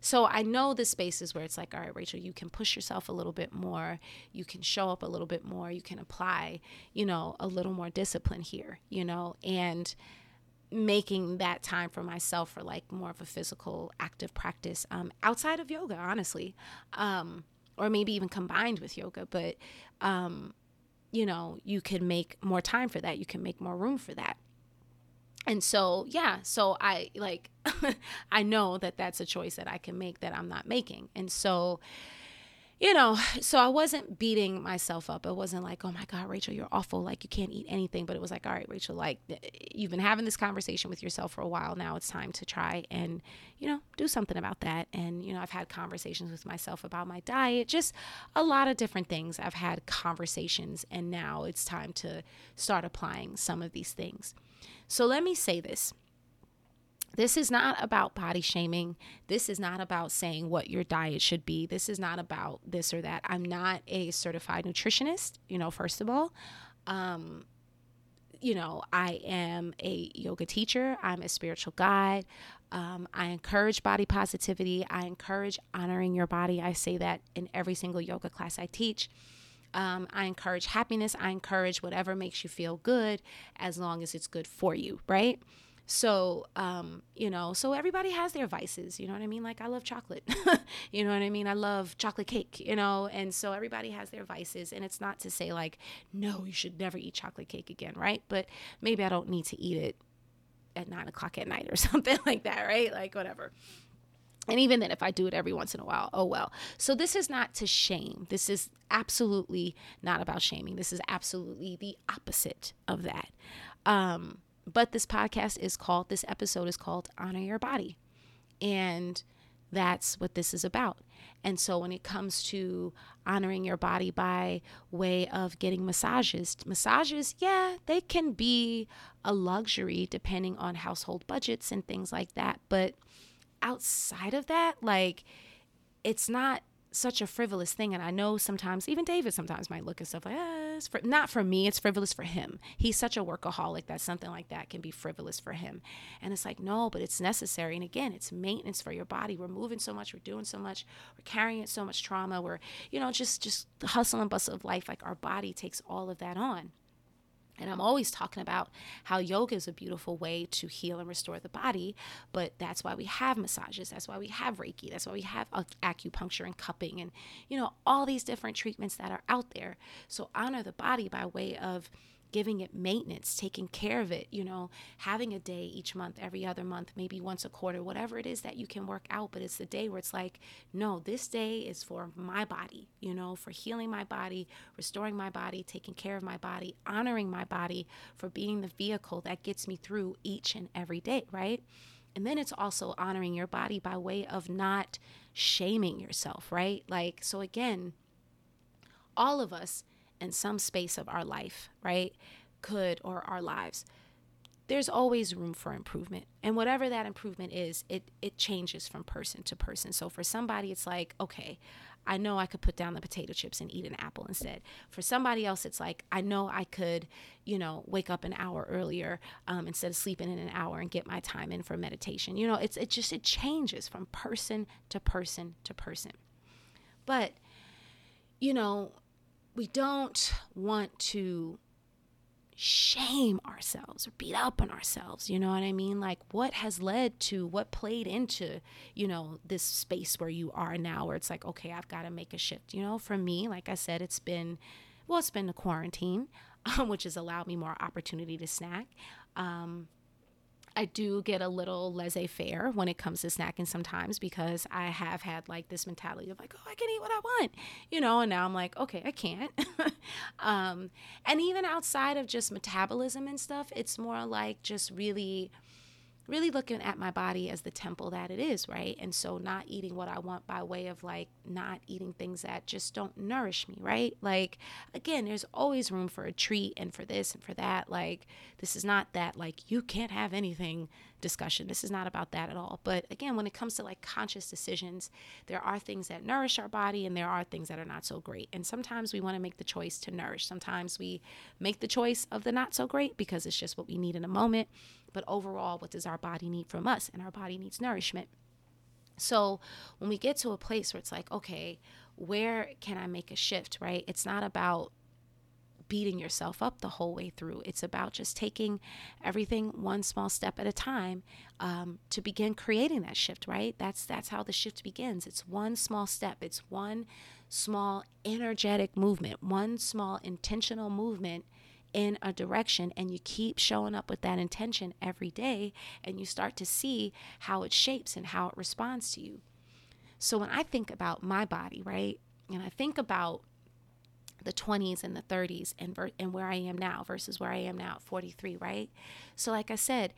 So I know the spaces where it's like, all right, Rachel, you can push yourself a little bit more, you can show up a little bit more, you can apply, you know, a little more discipline here, you know, and making that time for myself for like more of a physical active practice um, outside of yoga, honestly, um, or maybe even combined with yoga, but. Um, you know, you can make more time for that. You can make more room for that and so yeah so i like i know that that's a choice that i can make that i'm not making and so you know so i wasn't beating myself up. It wasn't like oh my god rachel you're awful. Like you can't eat anything. But it was like all right rachel like you've been having this conversation with yourself for a while. Now it's time to try and you know do something about that. And you know i've had conversations with myself about my diet just a lot of different things. I've had conversations and now it's time to start applying some of these things. So let me say this. This is not about body shaming. This is not about saying what your diet should be. This is not about this or that. I'm not a certified nutritionist, you know, first of all. Um, you know, I am a yoga teacher, I'm a spiritual guide. Um, I encourage body positivity, I encourage honoring your body. I say that in every single yoga class I teach. Um, I encourage happiness. I encourage whatever makes you feel good as long as it's good for you, right? So, um, you know, so everybody has their vices, you know what I mean? Like I love chocolate, you know what I mean? I love chocolate cake, you know, and so everybody has their vices. And it's not to say like, no, you should never eat chocolate cake again, right? But maybe I don't need to eat it at nine o'clock at night or something like that, right? Like whatever. And even then, if I do it every once in a while, oh well. So, this is not to shame. This is absolutely not about shaming. This is absolutely the opposite of that. Um, but this podcast is called, this episode is called Honor Your Body. And that's what this is about. And so when it comes to honoring your body by way of getting massages, massages, yeah, they can be a luxury depending on household budgets and things like that. But outside of that, like it's not such a frivolous thing. And I know sometimes, even David sometimes might look at stuff like, ah, it's for, not for me, it's frivolous for him. He's such a workaholic that something like that can be frivolous for him. And it's like, no, but it's necessary. And again, it's maintenance for your body. We're moving so much, we're doing so much, we're carrying so much trauma, we're, you know, just, just the hustle and bustle of life. Like our body takes all of that on. And I'm always talking about how yoga is a beautiful way to heal and restore the body, but that's why we have massages. That's why we have Reiki. That's why we have acupuncture and cupping and, you know, all these different treatments that are out there. So honor the body by way of giving it maintenance, taking care of it, you know, having a day each month, every other month, maybe once a quarter, whatever it is that you can work out. But it's the day where it's like, no, this day is for my body, you know, for healing my body, restoring my body, taking care of my body, honoring my body for being the vehicle that gets me through each and every day, right? And then it's also honoring your body by way of not shaming yourself, right? Like, so again, all of us in some space of our life, right? Could or our lives. There's always room for improvement. And whatever that improvement is, it it changes from person to person. So for somebody it's like, okay, I know I could put down the potato chips and eat an apple instead. For somebody else, it's like, I know I could, you know, wake up an hour earlier um, instead of sleeping in an hour and get my time in for meditation. You know, it's it just it changes from person to person to person. But, you know, we don't want to shame ourselves or beat up on ourselves you know what i mean? Like what has led to what played into you know this space where you are now where it's like okay i've got to make a shift you know? For me like i said it's been well it's been the quarantine um, which has allowed me more opportunity to snack. Um, I do get a little laissez faire when it comes to snacking sometimes because I have had like this mentality of like, oh, I can eat what I want, you know, and now I'm like, okay, I can't. um, and even outside of just metabolism and stuff, it's more like just really really looking at my body as the temple that it is, right? And so not eating what I want by way of like not eating things that just don't nourish me, right? Like again, there's always room for a treat and for this and for that. Like this is not that like you can't have anything discussion. This is not about that at all. But again, when it comes to like conscious decisions, there are things that nourish our body and there are things that are not so great. And sometimes we want to make the choice to nourish. Sometimes we make the choice of the not so great because it's just what we need in a moment. But overall, what does our body need from us? And our body needs nourishment. So when we get to a place where it's like, okay, where can I make a shift, right? It's not about beating yourself up the whole way through. It's about just taking everything one small step at a time um, to begin creating that shift. Right? That's that's how the shift begins. It's one small step. It's one small energetic movement. One small intentional movement in a direction and you keep showing up with that intention every day and you start to see how it shapes and how it responds to you. So when I think about my body, right? And I think about the 20s and the 30s and ver- and where I am now versus where I am now at 43, right? So like I said,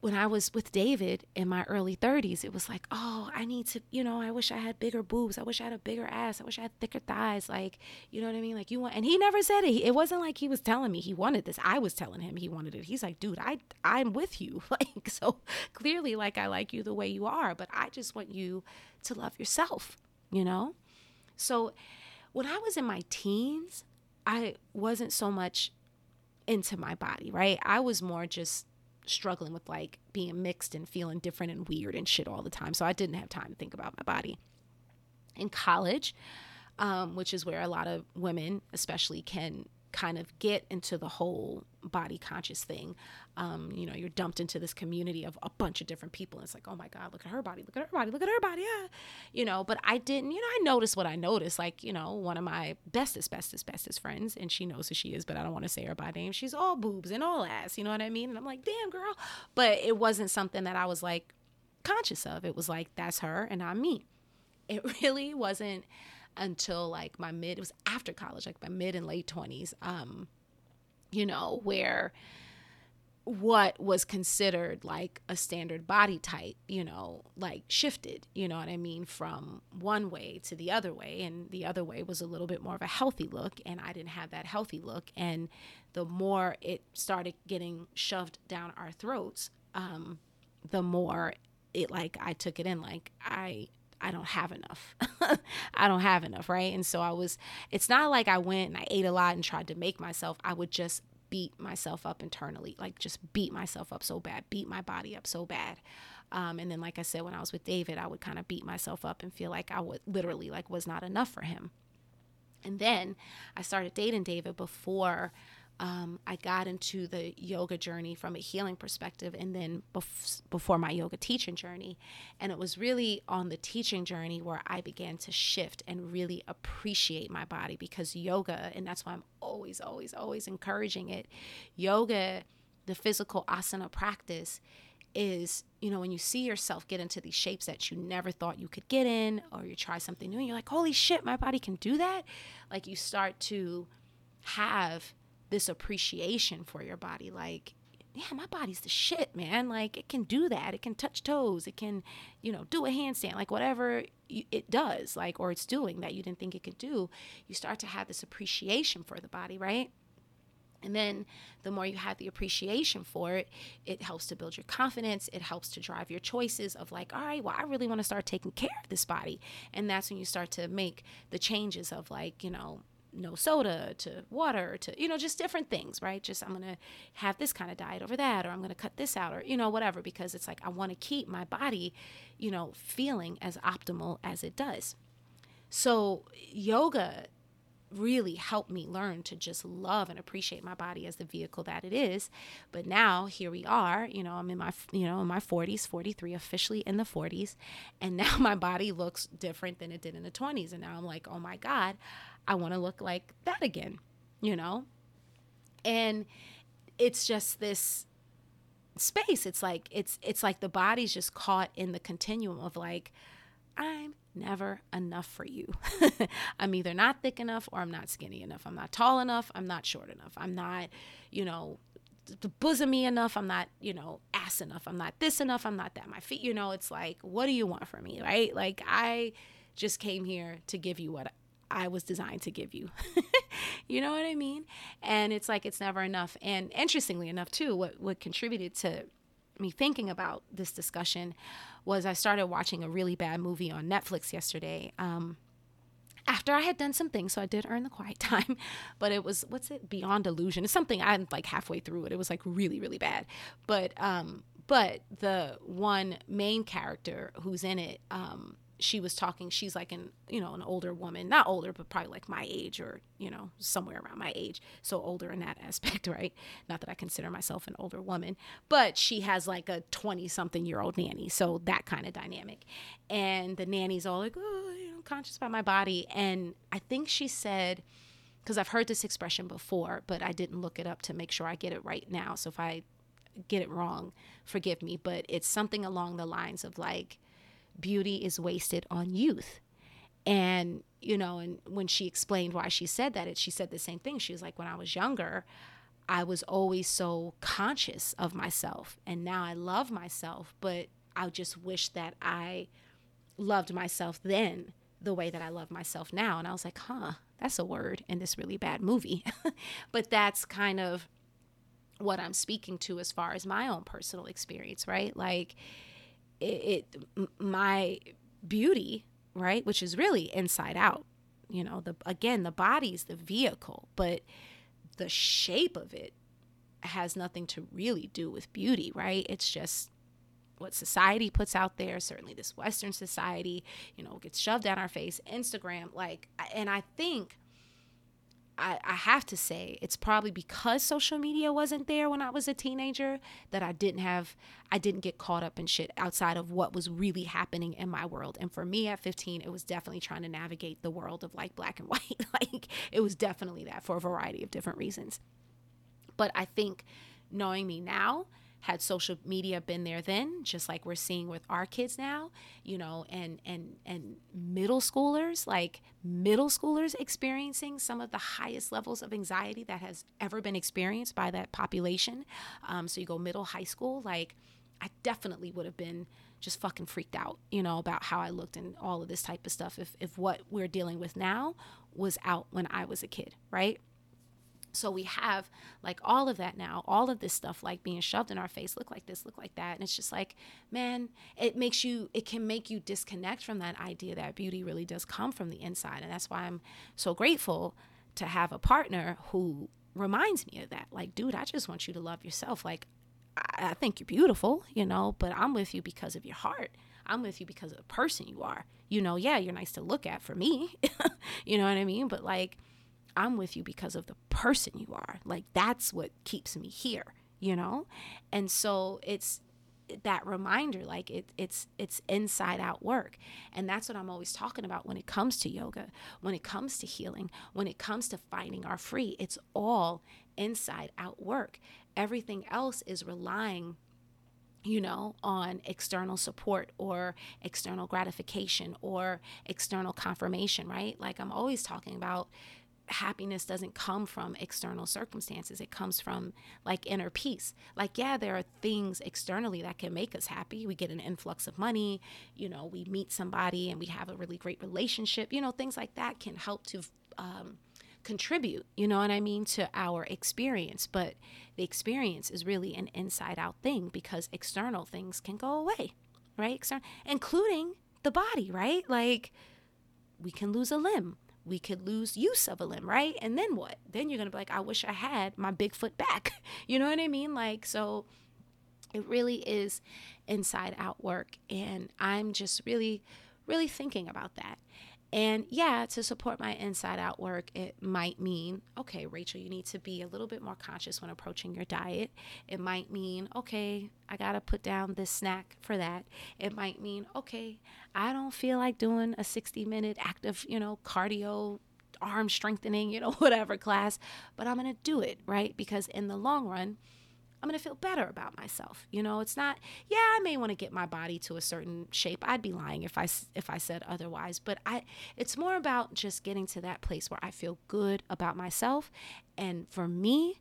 when I was with David in my early 30s, it was like, oh, I need to, you know, I wish I had bigger boobs. I wish I had a bigger ass. I wish I had thicker thighs. Like, you know what I mean? Like, you want, and he never said it. It wasn't like he was telling me he wanted this. I was telling him he wanted it. He's like, dude, I, I'm with you. Like, so clearly, like, I like you the way you are, but I just want you to love yourself, you know? So, when I was in my teens, I wasn't so much into my body, right? I was more just struggling with like being mixed and feeling different and weird and shit all the time. So I didn't have time to think about my body. In college, um, which is where a lot of women, especially, can kind of get into the whole body conscious thing. Um, you know, you're dumped into this community of a bunch of different people. And it's like, oh my God, look at her body, look at her body, look at her body. Yeah. You know, but I didn't, you know, I noticed what I noticed. Like, you know, one of my bestest, bestest, bestest friends, and she knows who she is, but I don't want to say her by name. She's all boobs and all ass. You know what I mean? And I'm like, damn, girl. But it wasn't something that I was like conscious of. It was like, that's her and I'm me. It really wasn't until like my mid, it was after college, like my mid and late 20s, um, you know, where what was considered like a standard body type, you know, like shifted, you know what I mean, from one way to the other way. And the other way was a little bit more of a healthy look, and I didn't have that healthy look. And the more it started getting shoved down our throats, um, the more it like I took it in. Like I I don't have enough. I don't have enough, right? And so I was, it's not like I went and I ate a lot and tried to make myself. I would just beat myself up internally, like just beat myself up so bad, beat my body up so bad. Um, and then, like I said, when I was with David, I would kind of beat myself up and feel like I would literally like was not enough for him. And then I started dating David before um, I got into the yoga journey from a healing perspective and then bef- before my yoga teaching journey. And it was really on the teaching journey where I began to shift and really appreciate my body because yoga, and that's why I'm always, always, always encouraging it. Yoga, the physical asana practice, is you know when you see yourself get into these shapes that you never thought you could get in or you try something new and you're like holy shit my body can do that like you start to have this appreciation for your body like yeah my body's the shit man like it can do that it can touch toes it can you know do a handstand like whatever it does like or it's doing that you didn't think it could do you start to have this appreciation for the body right and then the more you have the appreciation for it, it helps to build your confidence. It helps to drive your choices of like, all right, well, I really want to start taking care of this body. And that's when you start to make the changes of like, you know, no soda to water to you know just different things right? Just i'm gonna have this kind of diet over that or i'm gonna cut this out or you know whatever because it's like i want to keep my body you know feeling as optimal as it does. So yoga really helped me learn to just love and appreciate my body as the vehicle that it is. But now here we are you know i'm in my you know in my 40s 43 officially in the 40s and now my body looks different than it did in the 20s and now i'm like oh my god i want to look like that again you know and it's just this space it's like it's it's like the body's just caught in the continuum of like i'm never enough for you. I'm either not thick enough or I'm not skinny enough. I'm not tall enough. I'm not short enough. I'm not, you know, bosomy enough. I'm not, you know, ass enough. I'm not this enough. I'm not that. My feet, you know, it's like, what do you want from me? Right? Like, I just came here to give you what I was designed to give you. you know what I mean? And it's like, it's never enough. And interestingly enough, too, what, what contributed to me thinking about this discussion was I started watching a really bad movie on Netflix yesterday. Um, after I had done some things, so I did earn the quiet time, but it was what's it Beyond Illusion? It's something I'm like halfway through it. It was like really really bad, but um, but the one main character who's in it, um, she was talking she's like an you know an older woman not older but probably like my age or you know somewhere around my age. So older in that aspect right? Not that i consider myself an older woman but she has like a 20 something year old nanny. So that kind of dynamic. And the nanny's all like oh you know conscious about my body. And i think she said because i've heard this expression before but i didn't look it up to make sure i get it right now. So if i get it wrong forgive me. But it's something along the lines of like beauty is wasted on youth. And, you know, and when she explained why she said that, it, she said the same thing. She was like, when I was younger, I was always so conscious of myself. And now I love myself, but I just wish that I loved myself then the way that I love myself now. And I was like, huh, that's a word in this really bad movie. but that's kind of what I'm speaking to as far as my own personal experience, right? Like, it, it my beauty, right, which is really inside out. You know, the again, the body's the vehicle, but the shape of it has nothing to really do with beauty, right? It's just what society puts out there, certainly this Western society, you know, gets shoved down our face, Instagram, like, and I think I, I have to say it's probably because social media wasn't there when I was a teenager that I didn't have I didn't get caught up in shit outside of what was really happening in my world. And for me at 15, it was definitely trying to navigate the world of like black and white. like it was definitely that for a variety of different reasons. But I think knowing me now, had social media been there then just like we're seeing with our kids now you know and and and middle schoolers like middle schoolers experiencing some of the highest levels of anxiety that has ever been experienced by that population. Um, so you go middle high school like i definitely would have been just fucking freaked out you know about how i looked and all of this type of stuff if if what we're dealing with now was out when i was a kid right so we have like all of that now. All of this stuff like being shoved in our face look like this look like that. And it's just like man it makes you it can make you disconnect from that idea that beauty really does come from the inside. And that's why i'm so grateful to have a partner who reminds me of that. Like dude i just want you to love yourself. Like I, I think you're beautiful you know but i'm with you because of your heart. I'm with you because of the person you are. You know yeah you're nice to look at for me you know what i mean? But like I'm with you because of the person you are. Like that's what keeps me here, you know? And so it's that reminder like it, it's it's inside out work and that's what i'm always talking about when it comes to yoga when it comes to healing when it comes to finding our free it's all inside out work everything else is relying you know, on external support or external gratification or external confirmation, right? Like I'm always talking about happiness doesn't come from external circumstances. It comes from like inner peace. Like yeah there are things externally that can make us happy. We get an influx of money you know we meet somebody and we have a really great relationship. You know things like that can help to um, contribute you know what i mean to our experience. But the experience is really an inside out thing because external things can go away right? External including the body right? Like we can lose a limb we could lose use of a limb, right? And then what? Then you're going to be like, I wish I had my Bigfoot back. you know what I mean? Like, so it really is inside out work. And I'm just really, really thinking about that. And yeah, to support my inside out work, it might mean, okay, Rachel, you need to be a little bit more conscious when approaching your diet. It might mean, okay, I got to put down this snack for that. It might mean, okay, I don't feel like doing a 60 minute active, you know, cardio, arm strengthening, you know, whatever class, but I'm going to do it, right? Because in the long run, I'm going to feel better about myself. You know, it's not yeah, I may want to get my body to a certain shape. I'd be lying if I if I said otherwise, but I it's more about just getting to that place where I feel good about myself. And for me,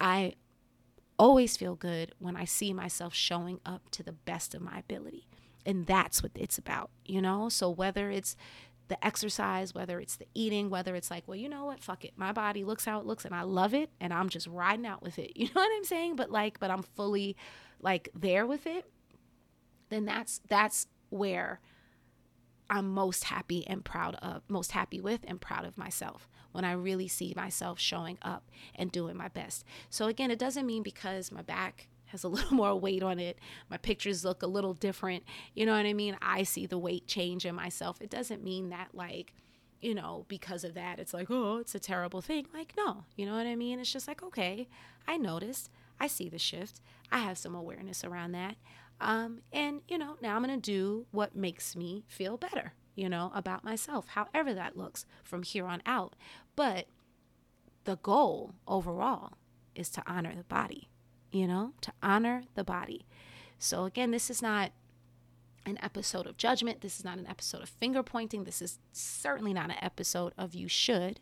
I always feel good when I see myself showing up to the best of my ability. And that's what it's about, you know? So whether it's the exercise, whether it's the eating, whether it's like, well, you know what, fuck it. My body looks how it looks and I love it and I'm just riding out with it. You know what I'm saying? But like, but I'm fully like there with it. Then that's that's where I'm most happy and proud of, most happy with and proud of myself when I really see myself showing up and doing my best. So again, it doesn't mean because my back has a little more weight on it. My pictures look a little different. You know what I mean? I see the weight change in myself. It doesn't mean that, like, you know, because of that, it's like, oh, it's a terrible thing. Like, no, you know what I mean? It's just like, okay, I noticed. I see the shift. I have some awareness around that. Um, and, you know, now I'm going to do what makes me feel better, you know, about myself, however that looks from here on out. But the goal overall is to honor the body you know, to honor the body. So, again, this is not an episode of judgment. This is not an episode of finger pointing. This is certainly not an episode of you should.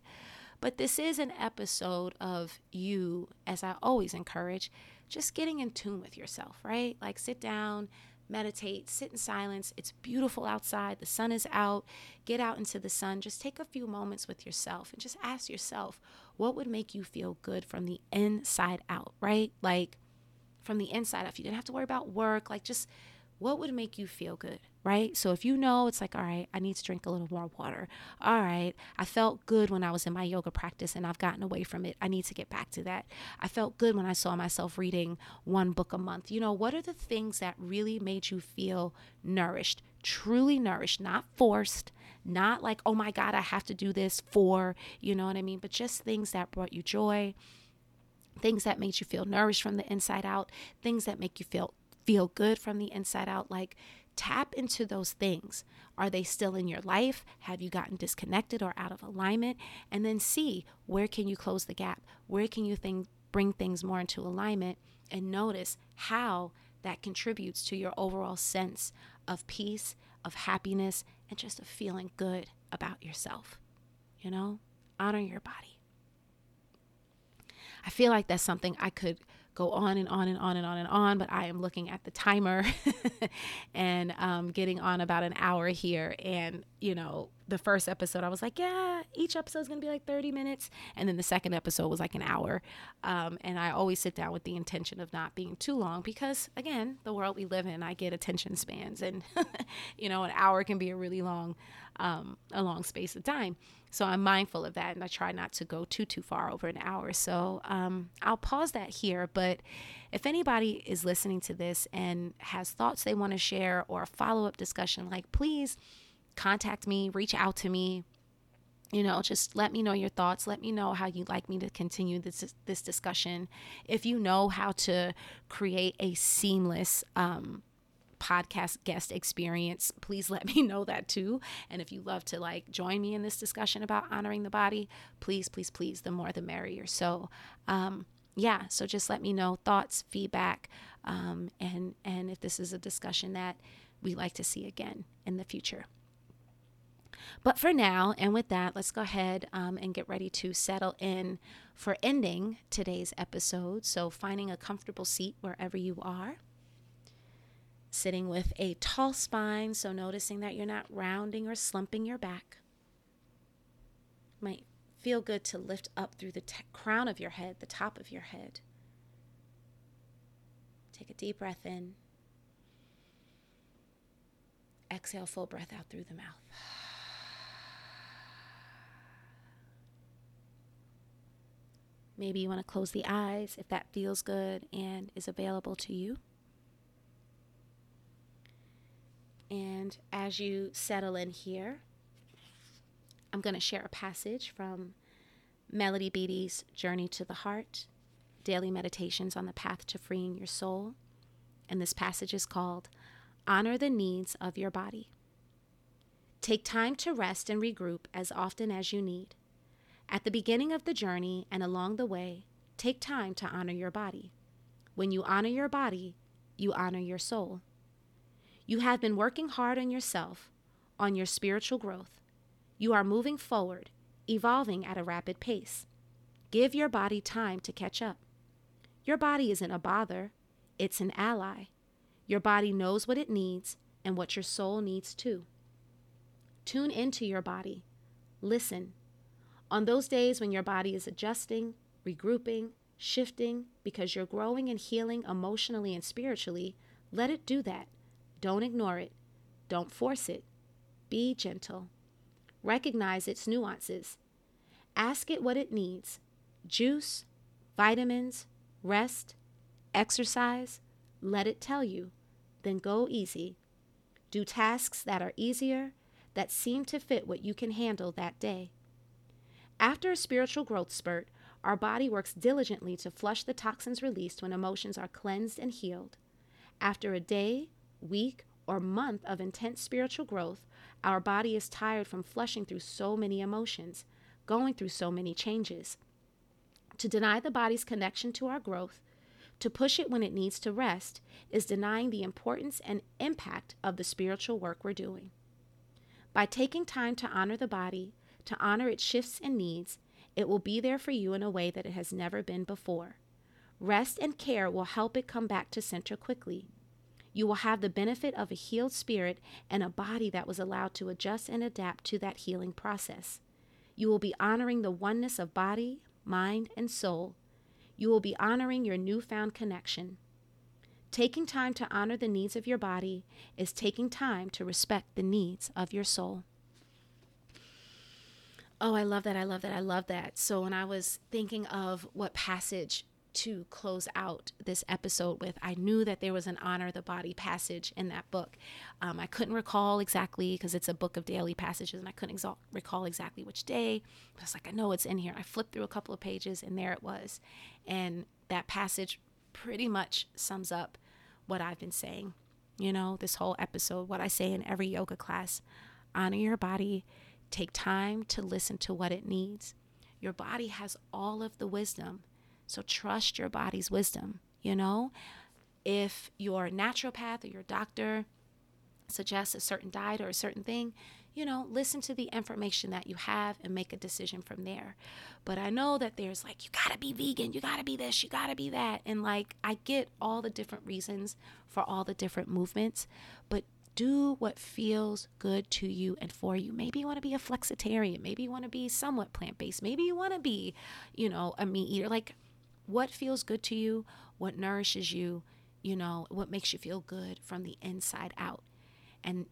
But this is an episode of you, as I always encourage, just getting in tune with yourself, right? Like sit down, meditate, sit in silence. It's beautiful outside. The sun is out. Get out into the sun. Just take a few moments with yourself and just ask yourself, what would make you feel good from the inside out, right? Like from the inside out. You didn't have to worry about work. Like just what would make you feel good, right? So if you know it's like, all right, I need to drink a little more water. All right, I felt good when I was in my yoga practice and I've gotten away from it. I need to get back to that. I felt good when I saw myself reading one book a month. You know, what are the things that really made you feel nourished, truly nourished, not forced, not like, oh my God, I have to do this for, you know what I mean? But just things that brought you joy, things that made you feel nourished from the inside out, things that make you feel feel good from the inside out like tap into those things. Are they still in your life? Have you gotten disconnected or out of alignment? And then see where can you close the gap? Where can you think bring things more into alignment and notice how that contributes to your overall sense of peace, of happiness, and just of feeling good about yourself. You know, honor your body. I feel like that's something I could go on and on and on and on and on, but I am looking at the timer and um, getting on about an hour here. And, you know, the first episode, I was like, yeah, each episode is going to be like 30 minutes. And then the second episode was like an hour. Um, and I always sit down with the intention of not being too long because, again, the world we live in, I get attention spans. And, you know, an hour can be a really long, um, a long space of time. So I'm mindful of that. And I try not to go too, too far over an hour. So um, I'll pause that here. But if anybody is listening to this and has thoughts they want to share or a follow up discussion, like, please, contact me, reach out to me. You know, just let me know your thoughts. Let me know how you'd like me to continue this this discussion. If you know how to create a seamless um, podcast guest experience, please let me know that too. And if you love to like join me in this discussion about honoring the body, please, please, please, the more the merrier. So, um, yeah, so just let me know thoughts, feedback, um, and and if this is a discussion that we like to see again in the future. But for now, and with that, let's go ahead um, and get ready to settle in for ending today's episode. So, finding a comfortable seat wherever you are, sitting with a tall spine. So, noticing that you're not rounding or slumping your back. Might feel good to lift up through the t- crown of your head, the top of your head. Take a deep breath in. Exhale, full breath out through the mouth. Maybe you want to close the eyes if that feels good and is available to you. And as you settle in here, I'm going to share a passage from Melody Beattie's Journey to the Heart Daily Meditations on the Path to Freeing Your Soul. And this passage is called Honor the Needs of Your Body. Take time to rest and regroup as often as you need. At the beginning of the journey and along the way, take time to honor your body. When you honor your body, you honor your soul. You have been working hard on yourself, on your spiritual growth. You are moving forward, evolving at a rapid pace. Give your body time to catch up. Your body isn't a bother, it's an ally. Your body knows what it needs and what your soul needs too. Tune into your body. Listen on those days when your body is adjusting, regrouping, shifting, because you're growing and healing emotionally and spiritually, let it do that. Don't ignore it. Don't force it. Be gentle. Recognize its nuances. Ask it what it needs juice, vitamins, rest, exercise. Let it tell you. Then go easy. Do tasks that are easier, that seem to fit what you can handle that day. After a spiritual growth spurt, our body works diligently to flush the toxins released when emotions are cleansed and healed. After a day, week, or month of intense spiritual growth, our body is tired from flushing through so many emotions, going through so many changes. To deny the body's connection to our growth, to push it when it needs to rest, is denying the importance and impact of the spiritual work we're doing. By taking time to honor the body, to honor its shifts and needs, it will be there for you in a way that it has never been before. Rest and care will help it come back to center quickly. You will have the benefit of a healed spirit and a body that was allowed to adjust and adapt to that healing process. You will be honoring the oneness of body, mind, and soul. You will be honoring your newfound connection. Taking time to honor the needs of your body is taking time to respect the needs of your soul. Oh, I love that. I love that. I love that. So, when I was thinking of what passage to close out this episode with, I knew that there was an honor the body passage in that book. Um, I couldn't recall exactly because it's a book of daily passages and I couldn't recall exactly which day. But I was like, I know it's in here. I flipped through a couple of pages and there it was. And that passage pretty much sums up what I've been saying, you know, this whole episode, what I say in every yoga class honor your body Take time to listen to what it needs. Your body has all of the wisdom. So trust your body's wisdom, you know? If your naturopath or your doctor suggests a certain diet or a certain thing, you know, listen to the information that you have and make a decision from there. But I know that there's like, you gotta be vegan, you gotta be this, you gotta be that. And like, I get all the different reasons for all the different movements, do what feels good to you and for you. Maybe you want to be a flexitarian. Maybe you want to be somewhat plant based. Maybe you want to be, you know, a meat eater. Like, what feels good to you, what nourishes you, you know, what makes you feel good from the inside out. And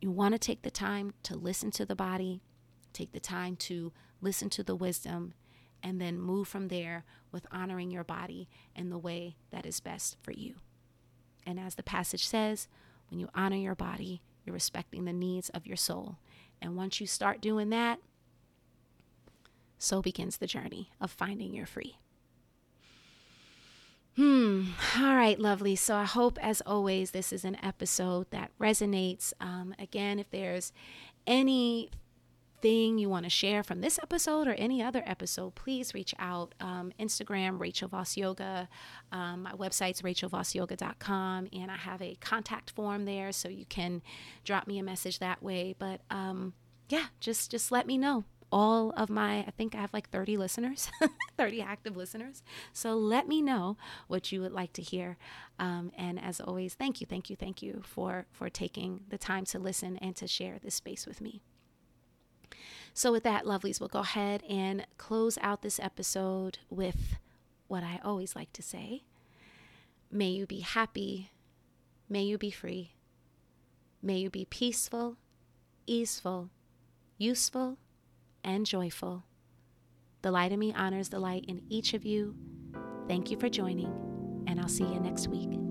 you want to take the time to listen to the body, take the time to listen to the wisdom, and then move from there with honoring your body in the way that is best for you. And as the passage says, when you honor your body, you're respecting the needs of your soul. And once you start doing that, so begins the journey of finding your free. Hmm. All right, lovely. So I hope, as always, this is an episode that resonates. Um, again, if there's any thing you want to share from this episode or any other episode, please reach out. Um, Instagram, Rachel Voss Yoga. Um, my website's rachelvossyoga.com, and I have a contact form there, so you can drop me a message that way. But um, yeah, just just let me know. All of my, I think I have like 30 listeners, 30 active listeners. So let me know what you would like to hear. Um, and as always, thank you, thank you, thank you for for taking the time to listen and to share this space with me. So, with that, lovelies, we'll go ahead and close out this episode with what I always like to say May you be happy. May you be free. May you be peaceful, easeful, useful, and joyful. The light in me honors the light in each of you. Thank you for joining, and I'll see you next week.